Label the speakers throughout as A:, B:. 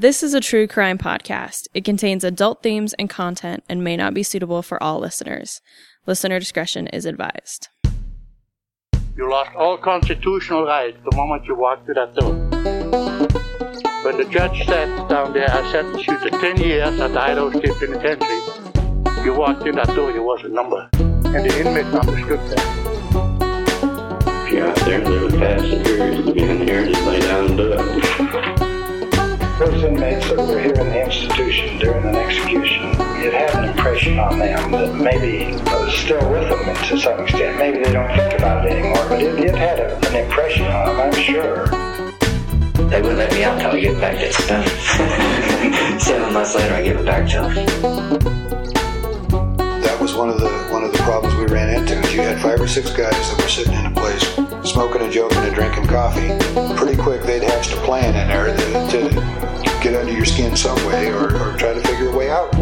A: This is a true crime podcast. It contains adult themes and content and may not be suitable for all listeners. Listener discretion is advised.
B: You lost all constitutional rights the moment you walked through that door. When the judge sat down there, I sentenced you to 10 years at the Idaho State Penitentiary. You walked in that door, you was a number. And the inmates understood that.
C: If you're out there, there was past superiors to be in here, just lay down and do it.
D: Those inmates that were here in the institution during an execution, it had an impression on them that maybe was still with them to some extent. Maybe they don't think about it anymore, but it, it had a, an impression on them, I'm sure.
E: They wouldn't let me out until I get back to stuff. Seven months later, I give it back to them.
F: That was one of the one of the problems we ran into. You had five or six guys that were sitting in a place smoking and joking and drinking coffee. Pretty quick, they'd hatched a plan in there to, to get under your skin some way or, or try to figure a way out.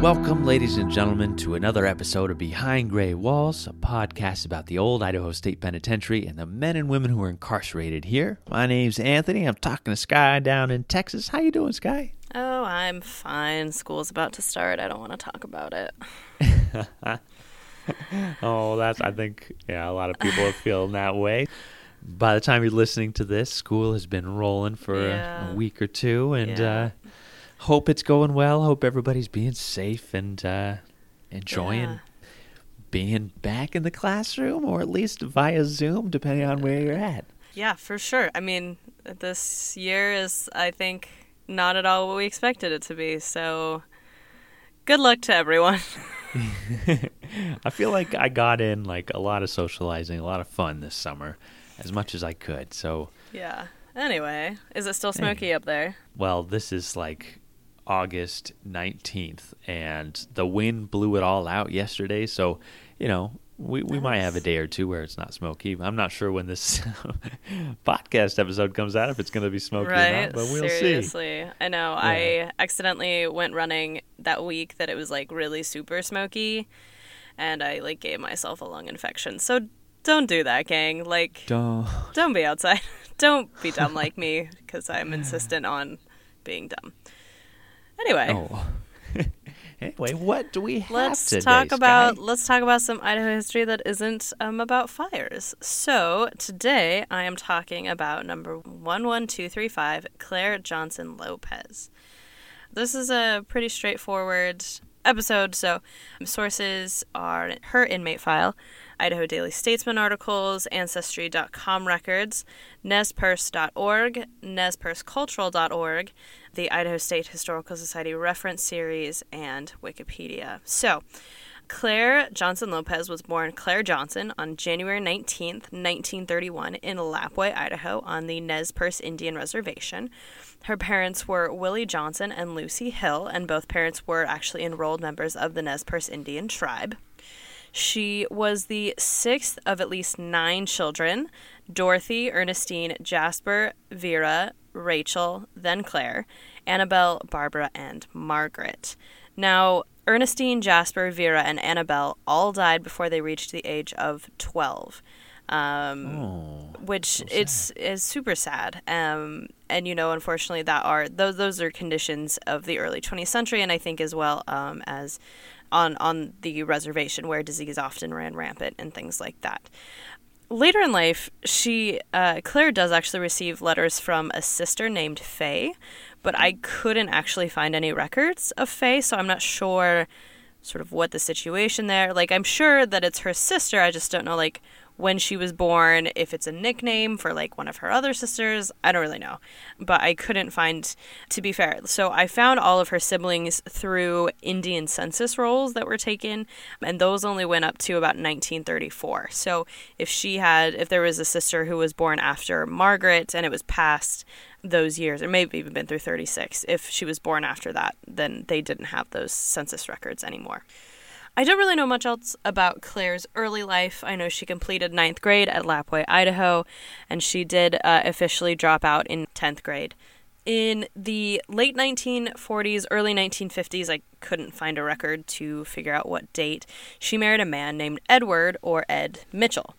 G: Welcome, ladies and gentlemen, to another episode of Behind Gray Walls, a podcast about the old Idaho State Penitentiary and the men and women who are incarcerated here. My name's Anthony. I'm talking to Sky down in Texas. How you doing, Sky?
A: Oh, I'm fine. School's about to start. I don't want to talk about it.
G: oh, that's, I think, yeah, a lot of people are feeling that way. By the time you're listening to this, school has been rolling for
A: Yeah.
G: a, week or two, and
A: Yeah.
G: uh, hope it's going well. Hope everybody's being safe and uh, enjoying
A: Yeah.
G: being back in the classroom, or at least via Zoom, depending on where you're at.
A: Yeah, for sure. I mean, this year is, I think, not at all what we expected it to be. So, good luck to everyone.
G: I feel like I got in like a lot of socializing, a lot of fun this summer, as much as I could. So,
A: yeah. Anyway, is it still smoky up there?
G: well, this is like August 19th, and the wind blew it all out yesterday. So, you know, we, we might have a day or two where it's not smoky. I'm not sure when this podcast episode comes out if it's going to be smoky or not, but we'll see.
A: Seriously. I know.
G: Yeah.
A: I accidentally went running that week that it was like really super smoky and I like gave myself a lung infection. So don't do that, gang. Like
G: Duh.
A: don't be outside. don't be dumb like me cuz I'm insistent on being dumb. Anyway,
G: Oh. Anyway, what do we have
A: let's
G: today,
A: talk
G: Sky?
A: about let's talk about some Idaho history that isn't um, about fires. So today I am talking about number one one two three five, Claire Johnson Lopez. This is a pretty straightforward episode. So sources are her inmate file, Idaho Daily Statesman articles, Ancestry.com records, nezperce.org, nezpercecultural.org, the Idaho State Historical Society reference series, and Wikipedia. So, Claire Johnson Lopez was born Claire Johnson on January 19th, 1931, in Lapwai, Idaho, on the Nez Perce Indian Reservation. Her parents were Willie Johnson and Lucy Hill, and both parents were actually enrolled members of the Nez Perce Indian tribe. She was the sixth of at least nine children Dorothy, Ernestine, Jasper, Vera, Rachel, then Claire, Annabelle, Barbara, and Margaret. Now, Ernestine, Jasper, Vera, and Annabelle all died before they reached the age of 12. Um,
G: Oh.
A: which it's is super sad. Um, and you know, unfortunately, that are those those are conditions of the early 20th century, and I think as well um, as on on the reservation where disease often ran rampant and things like that. Later in life, she uh, Claire does actually receive letters from a sister named Faye, but I couldn't actually find any records of Faye, so I'm not sure sort of what the situation there. Like I'm sure that it's her sister. I just don't know like when she was born, if it's a nickname for like one of her other sisters. I don't really know. But I couldn't find to be fair. So I found all of her siblings through Indian census rolls that were taken and those only went up to about 1934. So if she had if there was a sister who was born after Margaret and it was past those years, or maybe even been through 36. If she was born after that, then they didn't have those census records anymore. I don't really know much else about Claire's early life. I know she completed ninth grade at Lapwai, Idaho, and she did uh, officially drop out in 10th grade. In the late 1940s, early 1950s, I couldn't find a record to figure out what date, she married a man named Edward or Ed Mitchell.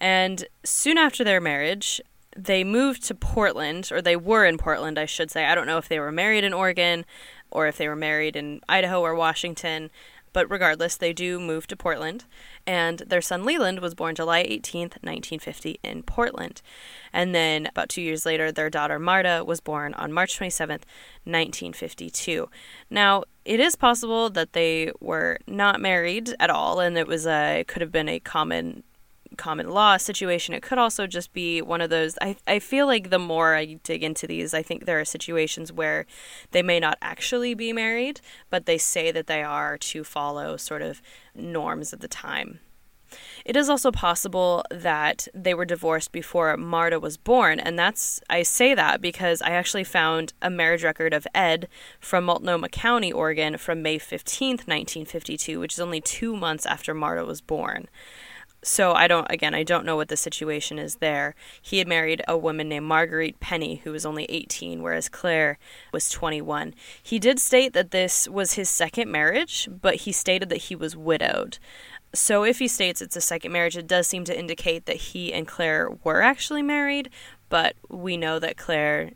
A: And soon after their marriage, they moved to Portland, or they were in Portland, I should say. I don't know if they were married in Oregon or if they were married in Idaho or Washington, but regardless, they do move to Portland. And their son Leland was born July 18th, 1950, in Portland. And then about two years later, their daughter Marta was born on March 27th, 1952. Now, it is possible that they were not married at all, and it was a it could have been a common common law situation. It could also just be one of those. I, I feel like the more I dig into these, I think there are situations where they may not actually be married, but they say that they are to follow sort of norms of the time. It is also possible that they were divorced before Marta was born, and that's I say that because I actually found a marriage record of Ed from Multnomah County, Oregon, from May 15th, 1952, which is only two months after Marta was born so I don't again I don't know what the situation is there. He had married a woman named Marguerite Penny who was only 18 whereas Claire was 21. He did state that this was his second marriage, but he stated that he was widowed. So if he states it's a second marriage, it does seem to indicate that he and Claire were actually married, but we know that Claire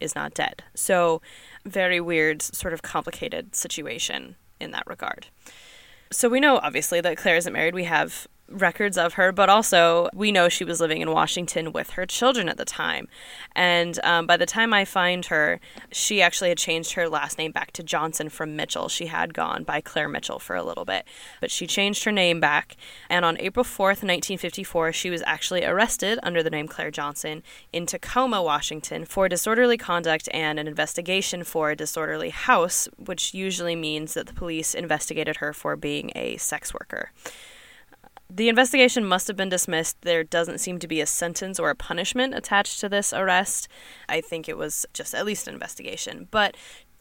A: is not dead. So very weird sort of complicated situation in that regard. So we know obviously that Claire isn't married. We have records of her, but also we know she was living in Washington with her children at the time. And um, by the time I find her, she actually had changed her last name back to Johnson from Mitchell. She had gone by Claire Mitchell for a little bit, but she changed her name back. And on April 4th, 1954, she was actually arrested under the name Claire Johnson in Tacoma, Washington for disorderly conduct and an investigation for a disorderly house, which usually means that the police investigated her for being a sex worker. The investigation must have been dismissed. There doesn't seem to be a sentence or a punishment attached to this arrest. I think it was just at least an investigation. But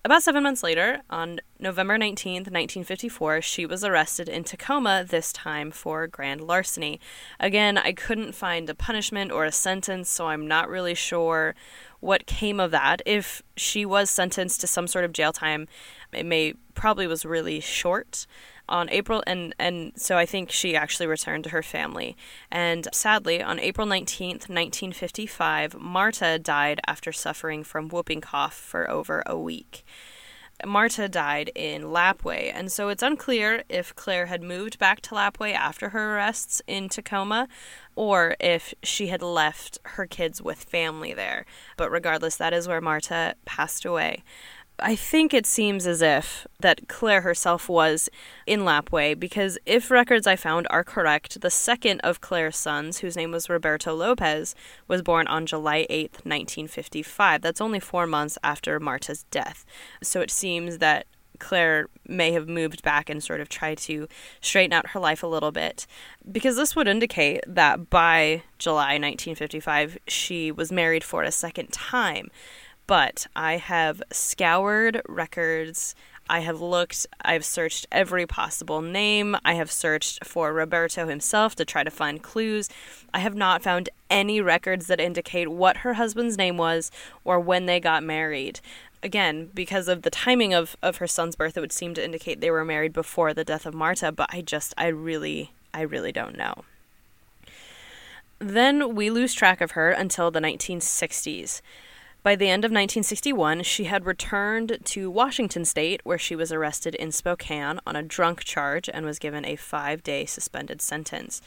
A: about seven months later, on November 19th, 1954, she was arrested in Tacoma, this time for grand larceny. Again, I couldn't find a punishment or a sentence, so I'm not really sure what came of that. If she was sentenced to some sort of jail time, it may probably was really short on April and and so I think she actually returned to her family. And sadly, on April 19th, 1955, Marta died after suffering from whooping cough for over a week. Marta died in Lapwai, and so it's unclear if Claire had moved back to Lapwai after her arrests in Tacoma or if she had left her kids with family there. But regardless, that is where Marta passed away. I think it seems as if that Claire herself was in Lapwai because if records I found are correct, the second of Claire's sons, whose name was Roberto Lopez, was born on July 8th, 1955. That's only four months after Marta's death. So it seems that Claire may have moved back and sort of tried to straighten out her life a little bit. Because this would indicate that by July 1955, she was married for a second time but I have scoured records. I have looked, I've searched every possible name. I have searched for Roberto himself to try to find clues. I have not found any records that indicate what her husband's name was or when they got married. Again, because of the timing of, of her son's birth, it would seem to indicate they were married before the death of Marta, but I just, I really, I really don't know. Then we lose track of her until the 1960s. By the end of 1961, she had returned to Washington state, where she was arrested in Spokane on a drunk charge and was given a five day suspended sentence.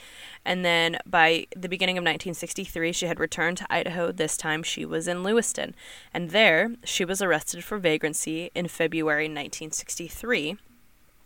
A: And then by the beginning of 1963, she had returned to Idaho. This time she was in Lewiston. And there, she was arrested for vagrancy in February 1963,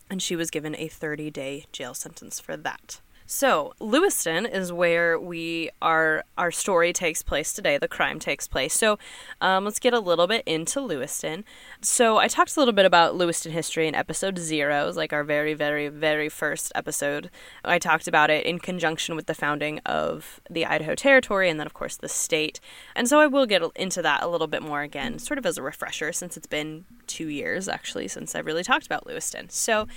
A: and she was given a 30 day jail sentence for that. So Lewiston is where we our our story takes place today. The crime takes place. So um, let's get a little bit into Lewiston. So I talked a little bit about Lewiston history in episode zero, it was like our very very very first episode. I talked about it in conjunction with the founding of the Idaho Territory and then of course the state. And so I will get into that a little bit more again, sort of as a refresher, since it's been two years actually since I've really talked about Lewiston. So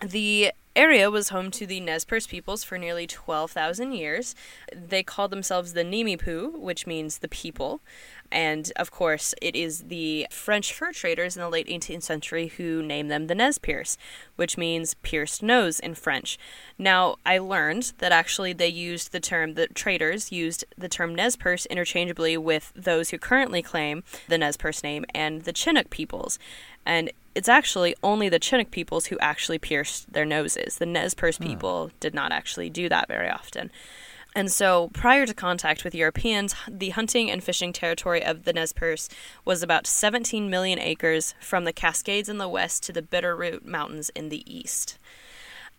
A: the area was home to the Nez Perce peoples for nearly 12,000 years. They called themselves the Nimipu, which means the people. And of course, it is the French fur traders in the late 18th century who named them the Nez Perce, which means pierced nose in French. Now, I learned that actually they used the term, the traders used the term Nez Perce interchangeably with those who currently claim the Nez Perce name and the Chinook peoples. And it's actually only the Chinook peoples who actually pierced their noses. The Nez Perce hmm. people did not actually do that very often. And so, prior to contact with Europeans, the hunting and fishing territory of the Nez Perce was about 17 million acres from the Cascades in the west to the Bitterroot Mountains in the east.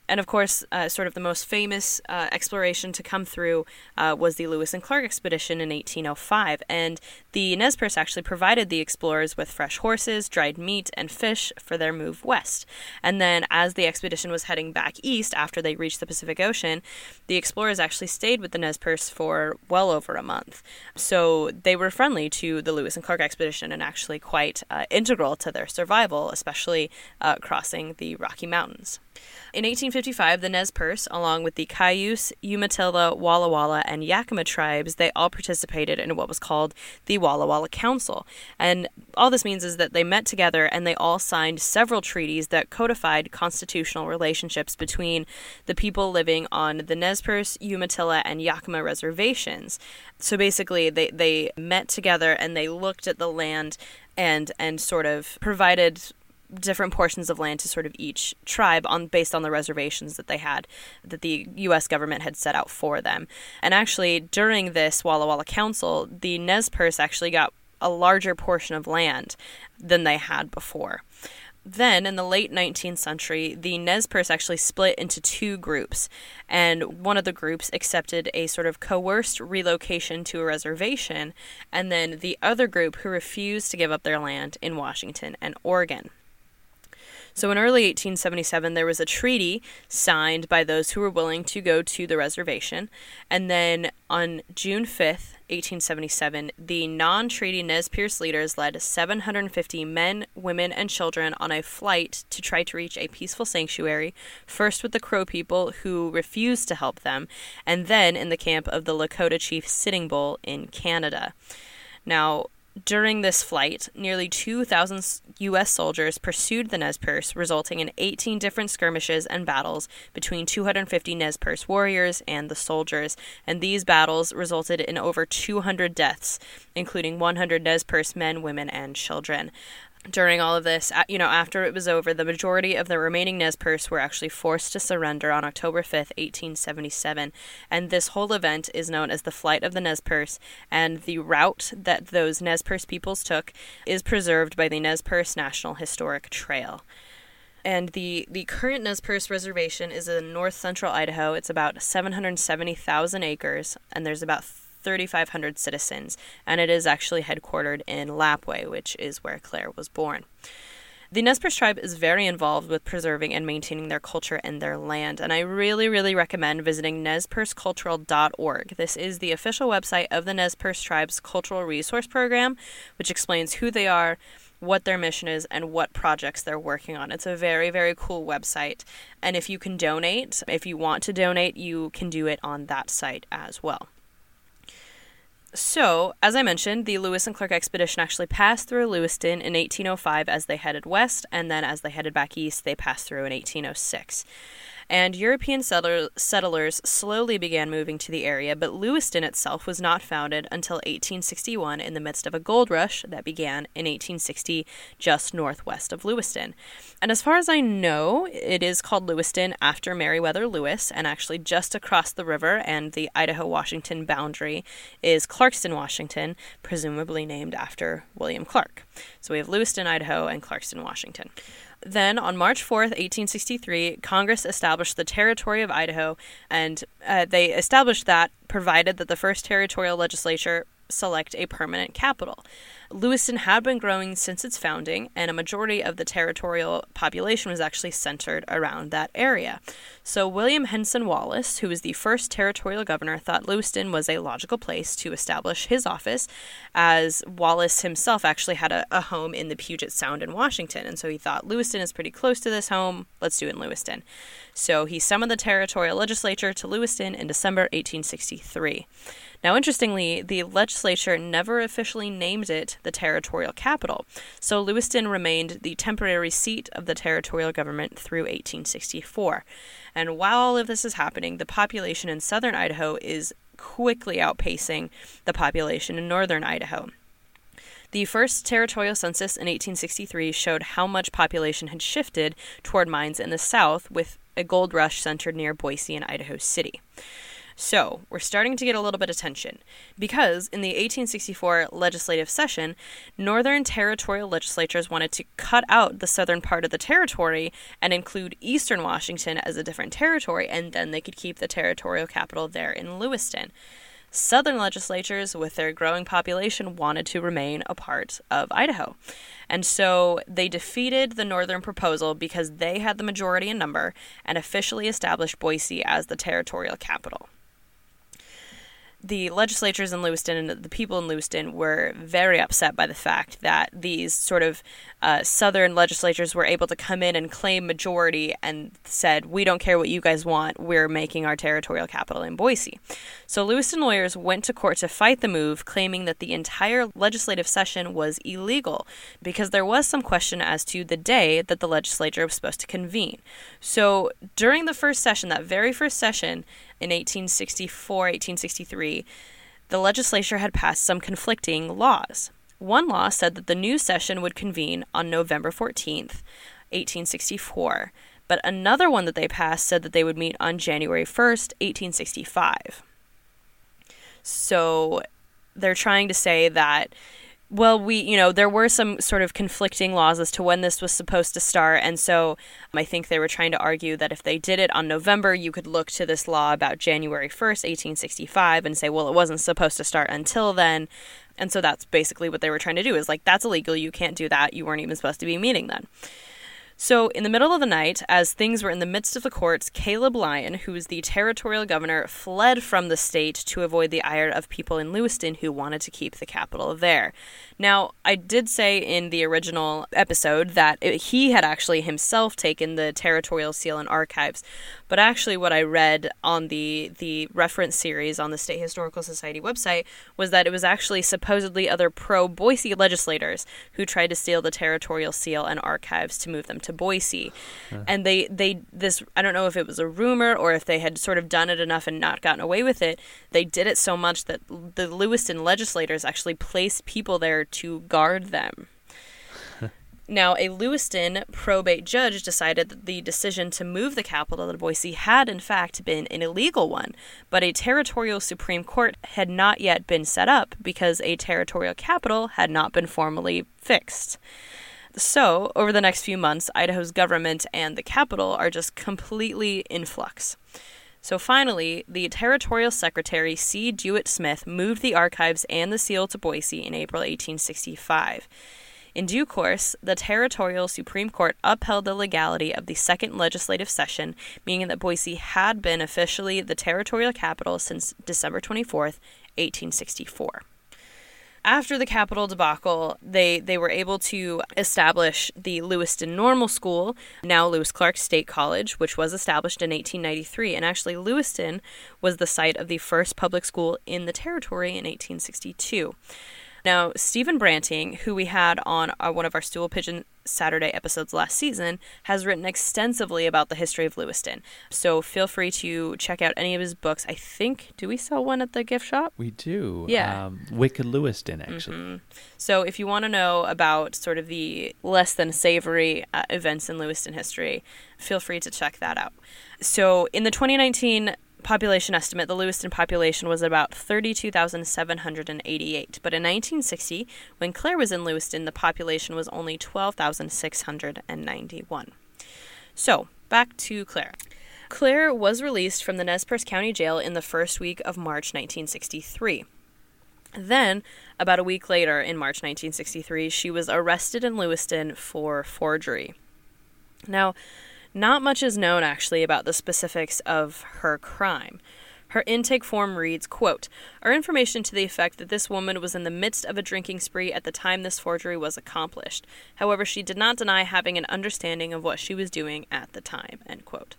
A: And of course, uh, sort of the most famous uh, exploration to come through uh, was the Lewis and Clark expedition in 1805. And the Nez Perce actually provided the explorers with fresh horses, dried meat, and fish for their move west. And then, as the expedition was heading back east after they reached the Pacific Ocean, the explorers actually stayed with the Nez Perce for well over a month. So they were friendly to the Lewis and Clark expedition and actually quite uh, integral to their survival, especially uh, crossing the Rocky Mountains. In 1855, the Nez Perce, along with the Cayuse, Umatilla, Walla Walla, and Yakima tribes, they all participated in what was called the Walla Walla Council. And all this means is that they met together and they all signed several treaties that codified constitutional relationships between the people living on the Nez Perce, Umatilla, and Yakima reservations. So basically, they, they met together and they looked at the land and and sort of provided different portions of land to sort of each tribe on based on the reservations that they had that the US government had set out for them. And actually during this Walla Walla Council, the Nez Perce actually got a larger portion of land than they had before. Then, in the late 19th century, the Nez Perce actually split into two groups, and one of the groups accepted a sort of coerced relocation to a reservation, and then the other group who refused to give up their land in Washington and Oregon. So in early 1877, there was a treaty signed by those who were willing to go to the reservation. And then on June 5th, 1877, the non treaty Nez Perce leaders led 750 men, women, and children on a flight to try to reach a peaceful sanctuary, first with the Crow people who refused to help them, and then in the camp of the Lakota chief Sitting Bull in Canada. Now, during this flight, nearly 2,000 U.S. soldiers pursued the Nez Perce, resulting in 18 different skirmishes and battles between 250 Nez Perce warriors and the soldiers. And these battles resulted in over 200 deaths, including 100 Nez Perce men, women, and children during all of this, you know, after it was over, the majority of the remaining Nez Perce were actually forced to surrender on October 5th, 1877. And this whole event is known as the Flight of the Nez Perce. And the route that those Nez Perce peoples took is preserved by the Nez Perce National Historic Trail. And the, the current Nez Perce Reservation is in north central Idaho. It's about 770,000 acres, and there's about 3,500 citizens, and it is actually headquartered in Lapwai, which is where Claire was born. The Nez Perce tribe is very involved with preserving and maintaining their culture and their land, and I really, really recommend visiting nezpercecultural.org. This is the official website of the Nez Perce tribe's cultural resource program, which explains who they are, what their mission is, and what projects they're working on. It's a very, very cool website, and if you can donate, if you want to donate, you can do it on that site as well. So, as I mentioned, the Lewis and Clark expedition actually passed through Lewiston in 1805 as they headed west, and then as they headed back east, they passed through in 1806 and European settler- settlers slowly began moving to the area, but Lewiston itself was not founded until 1861 in the midst of a gold rush that began in 1860 just northwest of Lewiston. And as far as I know, it is called Lewiston after Meriwether Lewis, and actually just across the river and the Idaho Washington boundary is Clarkston, Washington, presumably named after William Clark. So we have Lewiston, Idaho, and Clarkston, Washington. Then, on March 4th, 1863, Congress established the Territory of Idaho, and uh, they established that provided that the first territorial legislature select a permanent capital. Lewiston had been growing since its founding, and a majority of the territorial population was actually centered around that area. So, William Henson Wallace, who was the first territorial governor, thought Lewiston was a logical place to establish his office, as Wallace himself actually had a, a home in the Puget Sound in Washington. And so he thought Lewiston is pretty close to this home, let's do it in Lewiston. So he summoned the territorial legislature to Lewiston in December 1863. Now, interestingly, the legislature never officially named it the territorial capital, so Lewiston remained the temporary seat of the territorial government through 1864. And while all of this is happening, the population in southern Idaho is quickly outpacing the population in northern Idaho. The first territorial census in 1863 showed how much population had shifted toward mines in the south, with a gold rush centered near Boise and Idaho City. So, we're starting to get a little bit of tension because in the 1864 legislative session, northern territorial legislatures wanted to cut out the southern part of the territory and include eastern Washington as a different territory, and then they could keep the territorial capital there in Lewiston. Southern legislatures, with their growing population, wanted to remain a part of Idaho. And so they defeated the northern proposal because they had the majority in number and officially established Boise as the territorial capital the legislatures in Lewiston and the people in Lewiston were very upset by the fact that these sort of uh, southern legislatures were able to come in and claim majority and said, We don't care what you guys want, we're making our territorial capital in Boise. So Lewiston lawyers went to court to fight the move, claiming that the entire legislative session was illegal because there was some question as to the day that the legislature was supposed to convene. So during the first session, that very first session, in 1864, 1863, the legislature had passed some conflicting laws. One law said that the new session would convene on November 14th, 1864, but another one that they passed said that they would meet on January 1st, 1865. So they're trying to say that well, we, you know, there were some sort of conflicting laws as to when this was supposed to start. And so um, I think they were trying to argue that if they did it on November, you could look to this law about January 1st, 1865, and say, well, it wasn't supposed to start until then. And so that's basically what they were trying to do is like, that's illegal. You can't do that. You weren't even supposed to be meeting then. So, in the middle of the night, as things were in the midst of the courts, Caleb Lyon, who was the territorial governor, fled from the state to avoid the ire of people in Lewiston who wanted to keep the capital there. Now, I did say in the original episode that it, he had actually himself taken the territorial seal and archives, but actually, what I read on the the reference series on the State Historical Society website was that it was actually supposedly other pro Boise legislators who tried to steal the territorial seal and archives to move them to Boise, and they they this I don't know if it was a rumor or if they had sort of done it enough and not gotten away with it. They did it so much that the Lewiston legislators actually placed people there to guard them. Now, a Lewiston probate judge decided that the decision to move the capital to Boise had, in fact, been an illegal one, but a territorial Supreme Court had not yet been set up because a territorial capital had not been formally fixed. So, over the next few months, Idaho's government and the capital are just completely in flux. So finally, the Territorial Secretary C. Dewitt Smith moved the archives and the seal to Boise in April 1865. In due course, the Territorial Supreme Court upheld the legality of the second legislative session, meaning that Boise had been officially the territorial capital since December 24th, 1864 after the Capitol debacle, they, they were able to establish the Lewiston Normal School, now Lewis Clark State College, which was established in 1893. And actually, Lewiston was the site of the first public school in the territory in 1862. Now, Stephen Branting, who we had on our, uh, one of our Stool Pigeon Saturday episodes last season, has written extensively about the history of Lewiston. So feel free to check out any of his books. I think, do we sell one at the gift shop?
G: We do.
A: Yeah.
G: Um, Wicked Lewiston, actually.
A: Mm-hmm. So if you want to know about sort of the less than savory uh, events in Lewiston history, feel free to check that out. So in the 2019 population estimate, the Lewiston population was about 32,788. But in 1960, when Claire was in Lewiston, the population was only 12,691. So, back to Claire. Claire was released from the Nez Perce County Jail in the first week of March 1963. Then, about a week later, in March 1963, she was arrested in Lewiston for forgery. Now, not much is known actually about the specifics of her crime. Her intake form reads, quote, Our information to the effect that this woman was in the midst of a drinking spree at the time this forgery was accomplished. However, she did not deny having an understanding of what she was doing at the time, end quote.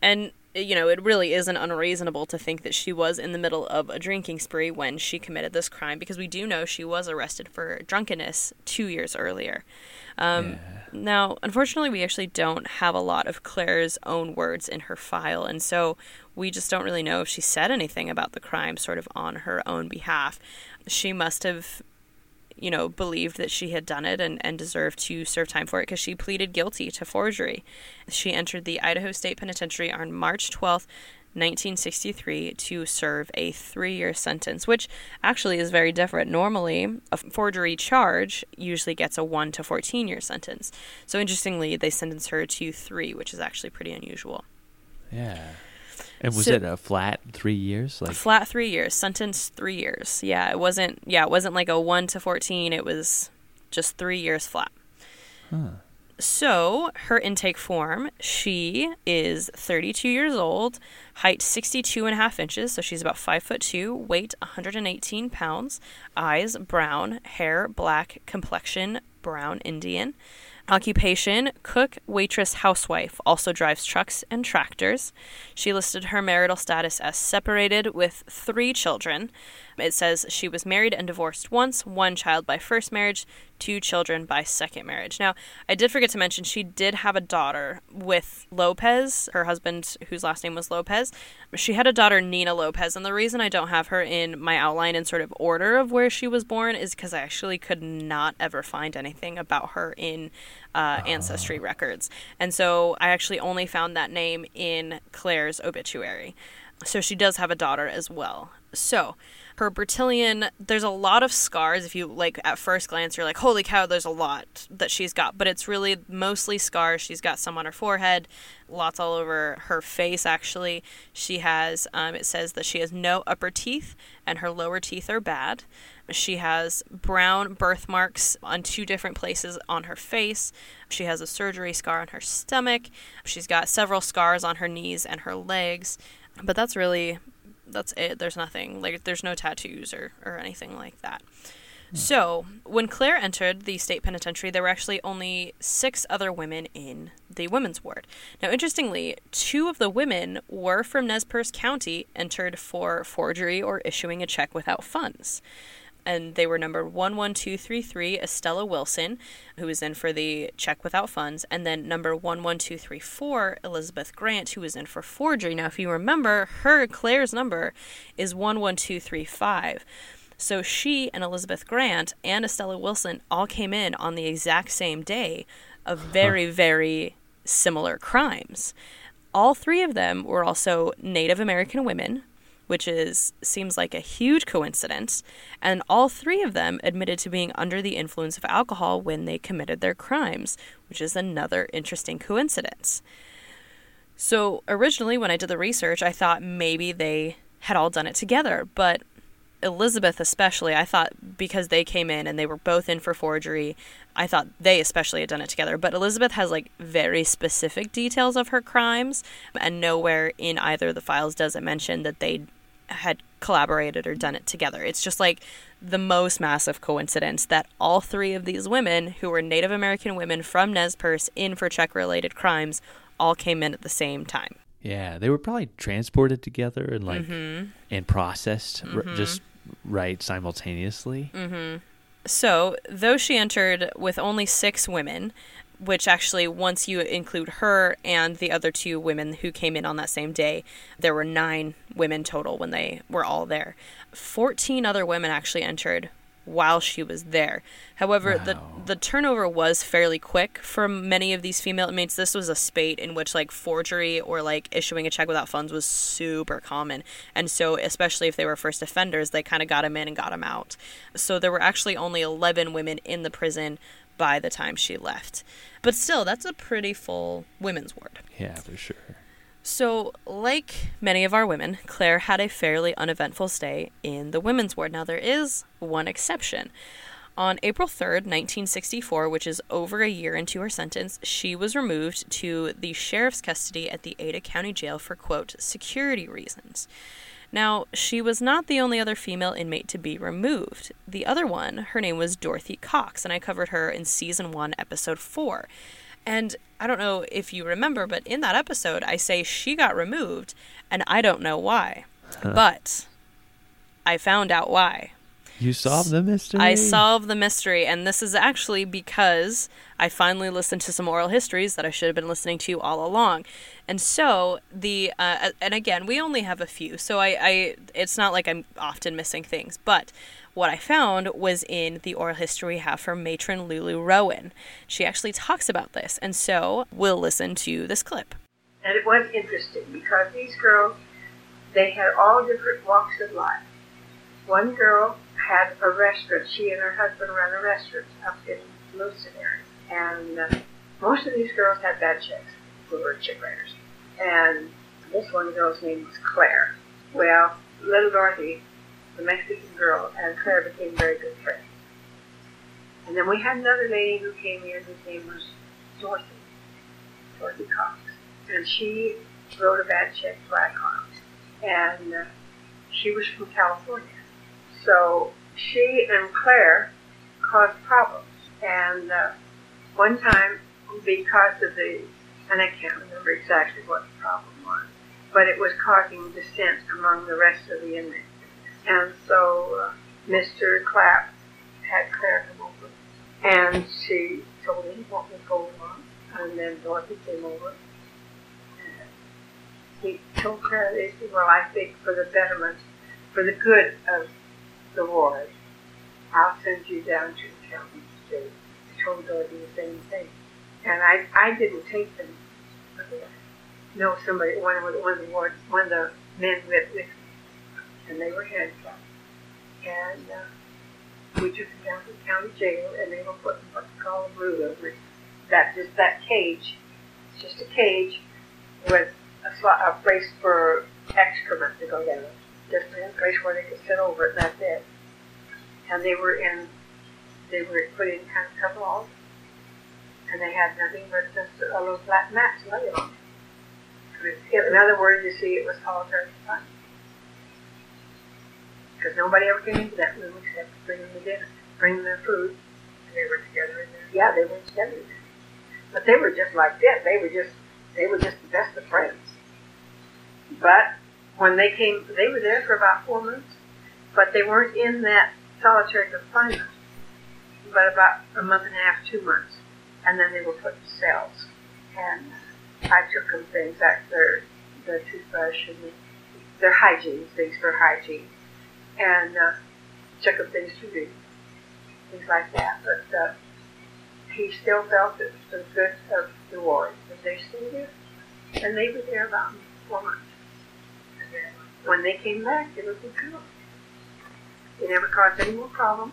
A: And, you know, it really isn't unreasonable to think that she was in the middle of a drinking spree when she committed this crime because we do know she was arrested for drunkenness two years earlier. Um,
G: Yeah.
A: Now, unfortunately, we actually don't have a lot of Claire's own words in her file, and so we just don't really know if she said anything about the crime sort of on her own behalf. She must have you know, believed that she had done it and, and deserved to serve time for it because she pleaded guilty to forgery. She entered the Idaho State Penitentiary on March 12th, 1963, to serve a three year sentence, which actually is very different. Normally, a forgery charge usually gets a 1 to 14 year sentence. So, interestingly, they sentenced her to three, which is actually pretty unusual.
G: Yeah. And was
A: So-
G: it a flat three years? Like,
A: Flat three years, sentence three years. Yeah, it wasn't. Yeah, it wasn't like a one to fourteen. It was just three years flat. So her intake form, she is 32 years old, height 62 and a half inches, so she's about five foot two, weight 118 pounds, eyes brown, hair black, complexion brown Indian. Occupation cook, waitress, housewife, also drives trucks and tractors. She listed her marital status as separated with three children. It says she was married and divorced once, one child by first marriage, two children by second marriage. Now, I did forget to mention she did have a daughter with Lopez, her husband, whose last name was Lopez. She had a daughter, Nina Lopez, and the reason I don't have her in my outline in sort of order of where she was born is because I actually could not ever find anything about her in uh, ancestry records. And so I actually only found that name in Claire's obituary. So she does have a daughter as well. So her Bertillon, there's a lot of scars. If you like at first glance, you're like, holy cow, there's a lot that she's got. But it's really mostly scars. She's got some on her forehead, lots all over her face, actually. She has, um, it says that she has no upper teeth and her lower teeth are bad. She has brown birthmarks on two different places on her face. She has a surgery scar on her stomach. She's got several scars on her knees and her legs. But that's really that's it. There's nothing like there's no tattoos or, or anything like that. Hmm. So, when Claire entered the state penitentiary, there were actually only six other women in the women's ward. Now, interestingly, two of the women were from Nez Perce County, entered for forgery or issuing a check without funds. And they were number 11233, Estella Wilson, who was in for the check without funds, and then number 11234, Elizabeth Grant, who was in for forgery. Now, if you remember, her, Claire's number is 11235. So she and Elizabeth Grant and Estella Wilson all came in on the exact same day of very, very similar crimes. All three of them were also Native American women, which is seems like a huge coincidence, and all three of them admitted to being under the influence of alcohol when they committed their crimes, which is another interesting coincidence. So originally, when I did the research, I thought maybe they had all done it together, but Elizabeth, especially, I thought because they came in and they were both in for forgery, I thought they especially had done it together. But Elizabeth has like very specific details of her crimes, and nowhere in either of the files does it mention that they had collaborated or done it together. It's just like the most massive coincidence that all three of these women, who were Native American women from Nez Perce in for check related crimes, all came in at the same time.
G: yeah, they were probably transported together and like
A: Mm-hmm.
G: and processed r- just right simultaneously.
A: Mm-hmm. So, though she entered with only six women, which actually, once you include her and the other two women who came in on that same day, there were nine women total when they were all there. 14 other women actually entered while she was there. However, the the turnover was fairly quick for many of these female inmates. This was a spate in which like forgery or like issuing a check without funds was super common. And so especially if they were first offenders, they kind of got them in and got them out. So there were actually only 11 women in the prison by the time she left. But still, that's a pretty full women's ward.
G: Yeah, for sure.
A: So, like many of our women, Claire had a fairly uneventful stay in the women's ward. Now, there is one exception. On April 3rd, 1964, which is over a year into her sentence, she was removed to the sheriff's custody at the Ada County Jail for, quote, security reasons. Now, she was not the only other female inmate to be removed. The other one, her name was Dorothy Cox, and I covered her in season 1, episode 4. And I don't know if you remember, but in that episode, I say she got removed, and I don't know why. But I found out why.
G: You solved the mystery.
A: I solved the mystery, and this is actually because I finally listened to some oral histories that I should have been listening to all along. And so the uh, and again, we only have a few, so I, I it's not like I'm often missing things, but what I found was in the oral history we have from matron Lulu Rowan. She actually talks about this, and so we'll listen to this clip.
H: And it was interesting because these girls, they had all different walks of life. One girl had a restaurant. She and her husband ran a restaurant up in area. And uh, most of these girls had bad checks who were chick writers. And this one girl's name was Claire. Well, little Dorothy, the Mexican girl, and Claire became very good friends. And then we had another lady who came in whose name was Dorothy, Dorothy Cox. And she wrote a bad check to Icon. And uh, she was from California. So she and Claire caused problems. And uh, one time, because of the, and I can't remember exactly what the problem was, but it was causing dissent among the rest of the inmates. And so uh, Mr. Clapp had Claire come over, and she told him what was going on. And then Dorothy came over. And he told Claire, they said, well, I think for the betterment, for the good of the ward, I'll send you down to the county state. I told Dorothy the same thing. And I, I didn't take them. No, somebody, one of the, one of the one of the men with, with me, and they were handcuffed. And uh, we took them down to the county jail, and they were put in what we call a brood over. That just that cage, it's just a cage with a, slot, a place for excrement to go down just a place where they could sit over it, and that's it. And they were in, they were put in of coveralls, and they had nothing but just a little flat mat to lay on. In other words, you see, it was solitary confinement. Because nobody ever came into that room except to bring them the dinner, bring them their food, and they were together in there. Yeah, they were together in there. But they were just like this. They were just, they were just the best of friends. But when they came, they were there for about four months, but they weren't in that solitary confinement, but about a month and a half, two months, and then they were put in cells. And I took them things like their their toothbrush and their hygiene things for hygiene, and uh, took them things to do, things like that. But uh, he still felt it was the good of the ward that they stayed there, and they were there about four months when they came back, they were good girls. They never caused any more problems.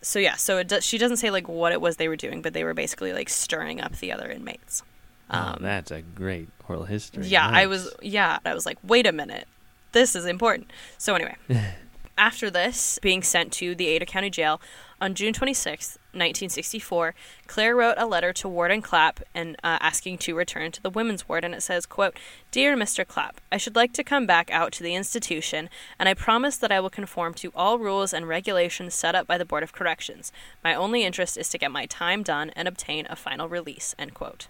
A: So yeah, so it does, she doesn't say like what it was they were doing, but they were basically like stirring up the other inmates.
G: Oh, that's a great oral history.
A: Yeah, I was yeah, I was like, wait a minute, this is important. So anyway, after this being sent to the Ada County Jail on June 26, 1964, Claire wrote a letter to Warden Clapp and uh, asking to return to the women's ward, and it says, "quote Dear Mr. Clapp, I should like to come back out to the institution, and I promise that I will conform to all rules and regulations set up by the Board of Corrections. My only interest is to get my time done and obtain a final release." End quote.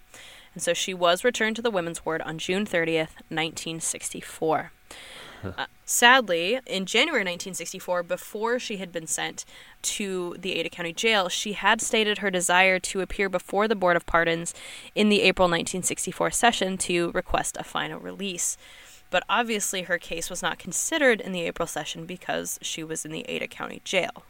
A: And so she was returned to the women's ward on June 30th, 1964. Uh, sadly, in January 1964, before she had been sent to the Ada County Jail, she had stated her desire to appear before the Board of Pardons in the April 1964 session to request a final release. But obviously, her case was not considered in the April session because she was in the Ada County Jail.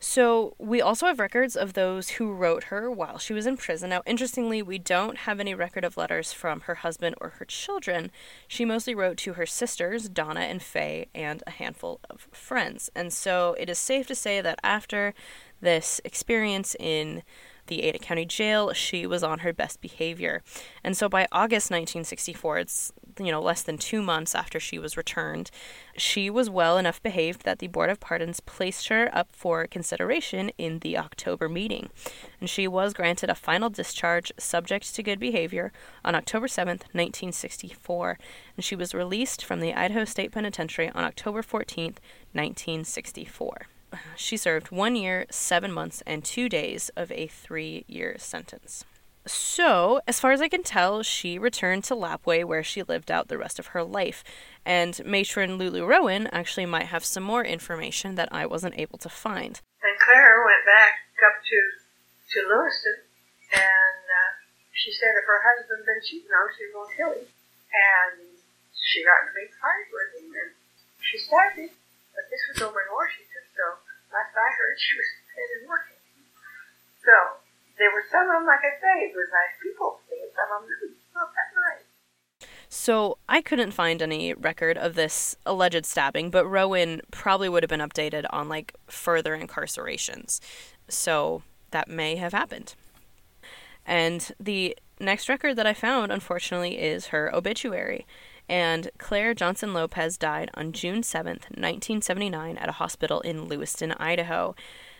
A: So, we also have records of those who wrote her while she was in prison. Now, interestingly, we don't have any record of letters from her husband or her children. She mostly wrote to her sisters, Donna and Faye, and a handful of friends. And so, it is safe to say that after this experience in the Ada County Jail, she was on her best behavior. And so by August 1964, it's you know less than 2 months after she was returned, she was well enough behaved that the Board of Pardons placed her up for consideration in the October meeting. And she was granted a final discharge subject to good behavior on October 7th, 1964, and she was released from the Idaho State Penitentiary on October 14th, 1964. She served one year, seven months, and two days of a three year sentence. So, as far as I can tell, she returned to Lapwai where she lived out the rest of her life. And matron Lulu Rowan actually might have some more information that I wasn't able to find.
H: And Claire went back up to to Lewiston, and uh, she said if her husband been cheating on her, she was gonna kill him. And she got in a big fight with him, and she started. But this was over in Washington, last I heard, she was dead and working. So there were some of them, like I say, it was nice people. Some of them. Not that nice.
A: So I couldn't find any record of this alleged stabbing, but Rowan probably would have been updated on like further incarcerations. So that may have happened. And the next record that I found, unfortunately, is her obituary. And Claire Johnson Lopez died on June 7th, 1979, at a hospital in Lewiston, Idaho.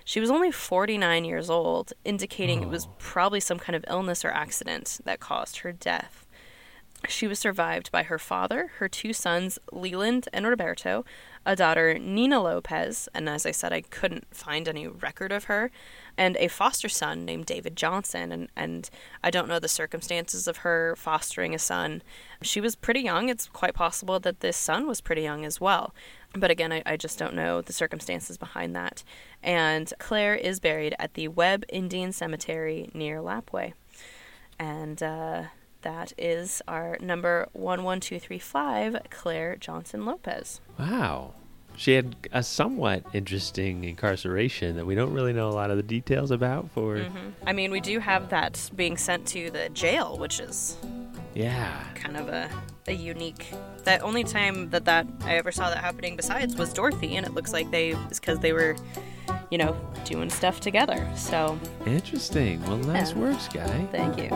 A: She was only 49 years old, indicating it was oh. probably some kind of illness or accident that caused her death. She was survived by her father, her two sons, Leland and Roberto, a daughter, Nina Lopez, and as I said, I couldn't find any record of her, and a foster son named David Johnson. And, and I don't know the circumstances of her fostering a son. She was pretty young. It's quite possible that this son was pretty young as well. But again, I, I just don't know the circumstances behind that. And Claire is buried at the Webb Indian Cemetery near Lapwai. And, uh, that is our number 11235, Claire Johnson Lopez.
G: Wow. She had a somewhat interesting incarceration that we don't really know a lot of the details about for.
A: Mm-hmm. I mean, we do have that being sent to the jail, which is
G: Yeah.
A: kind of a, a unique. That only time that, that I ever saw that happening besides was Dorothy, and it looks like they, it's because they were, you know, doing stuff together. So
G: Interesting. Well, nice
A: Yeah.
G: work, Sky.
A: thank you.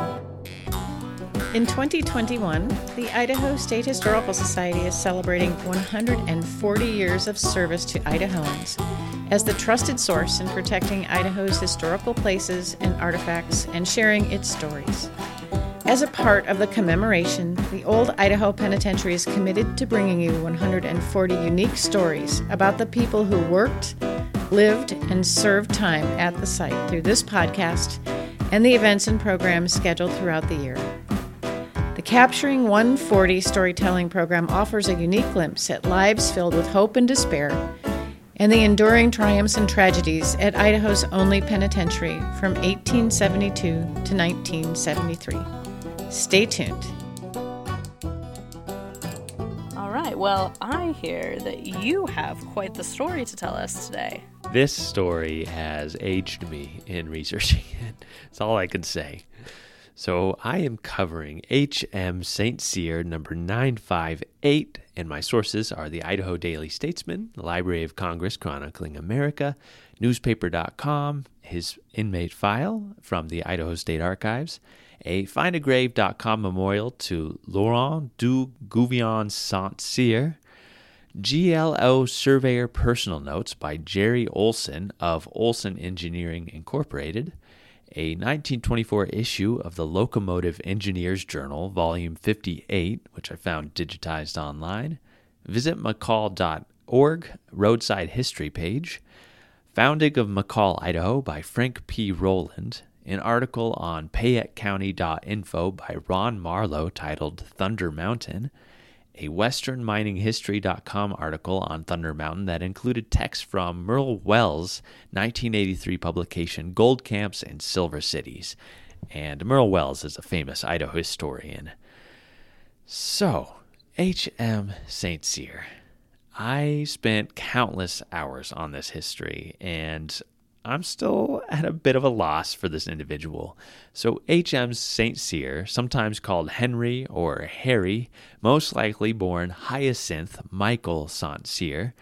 I: In 2021, the Idaho State Historical Society is celebrating 140 years of service to Idahoans as the trusted source in protecting Idaho's historical places and artifacts and sharing its stories. As a part of the commemoration, the Old Idaho Penitentiary is committed to bringing you 140 unique stories about the people who worked, lived, and served time at the site through this podcast and the events and programs scheduled throughout the year. The Capturing 140 storytelling program offers a unique glimpse at lives filled with hope and despair and the enduring triumphs and tragedies at Idaho's only penitentiary from 1872 to 1973. Stay tuned.
A: All right. Well, I hear that you have quite the story to tell us today.
G: This story has aged me in researching it. That's all I can say. So I am covering H.M. St. Cyr number 958, and my sources are the Idaho Daily Statesman, Library of Congress Chronicling America, newspaper.com, his inmate file from the Idaho State Archives, a findagrave.com memorial to Laurent du Gouvion Saint Cyr, GLO Surveyor Personal Notes by Jerry Olson of Olson Engineering Incorporated, a 1924 issue of the Locomotive Engineers Journal, Volume 58, which I found digitized online, visit McCall.org roadside history page, Founding of McCall, Idaho by Frank P. Rowland, an article on PayetteCounty.info by Ron Marlowe titled Thunder Mountain, a westernmininghistory.com article on Thunder Mountain that included text from Merle Wells' 1983 publication Gold Camps and Silver Cities. And Merle Wells is a famous Idaho historian. So, H.M. St. Cyr. I spent countless hours on this history, and I'm still at a bit of a loss for this individual. So, H.M. St. Cyr, sometimes called Henry or Harry, most likely born Hyacinth Michael St. Cyr,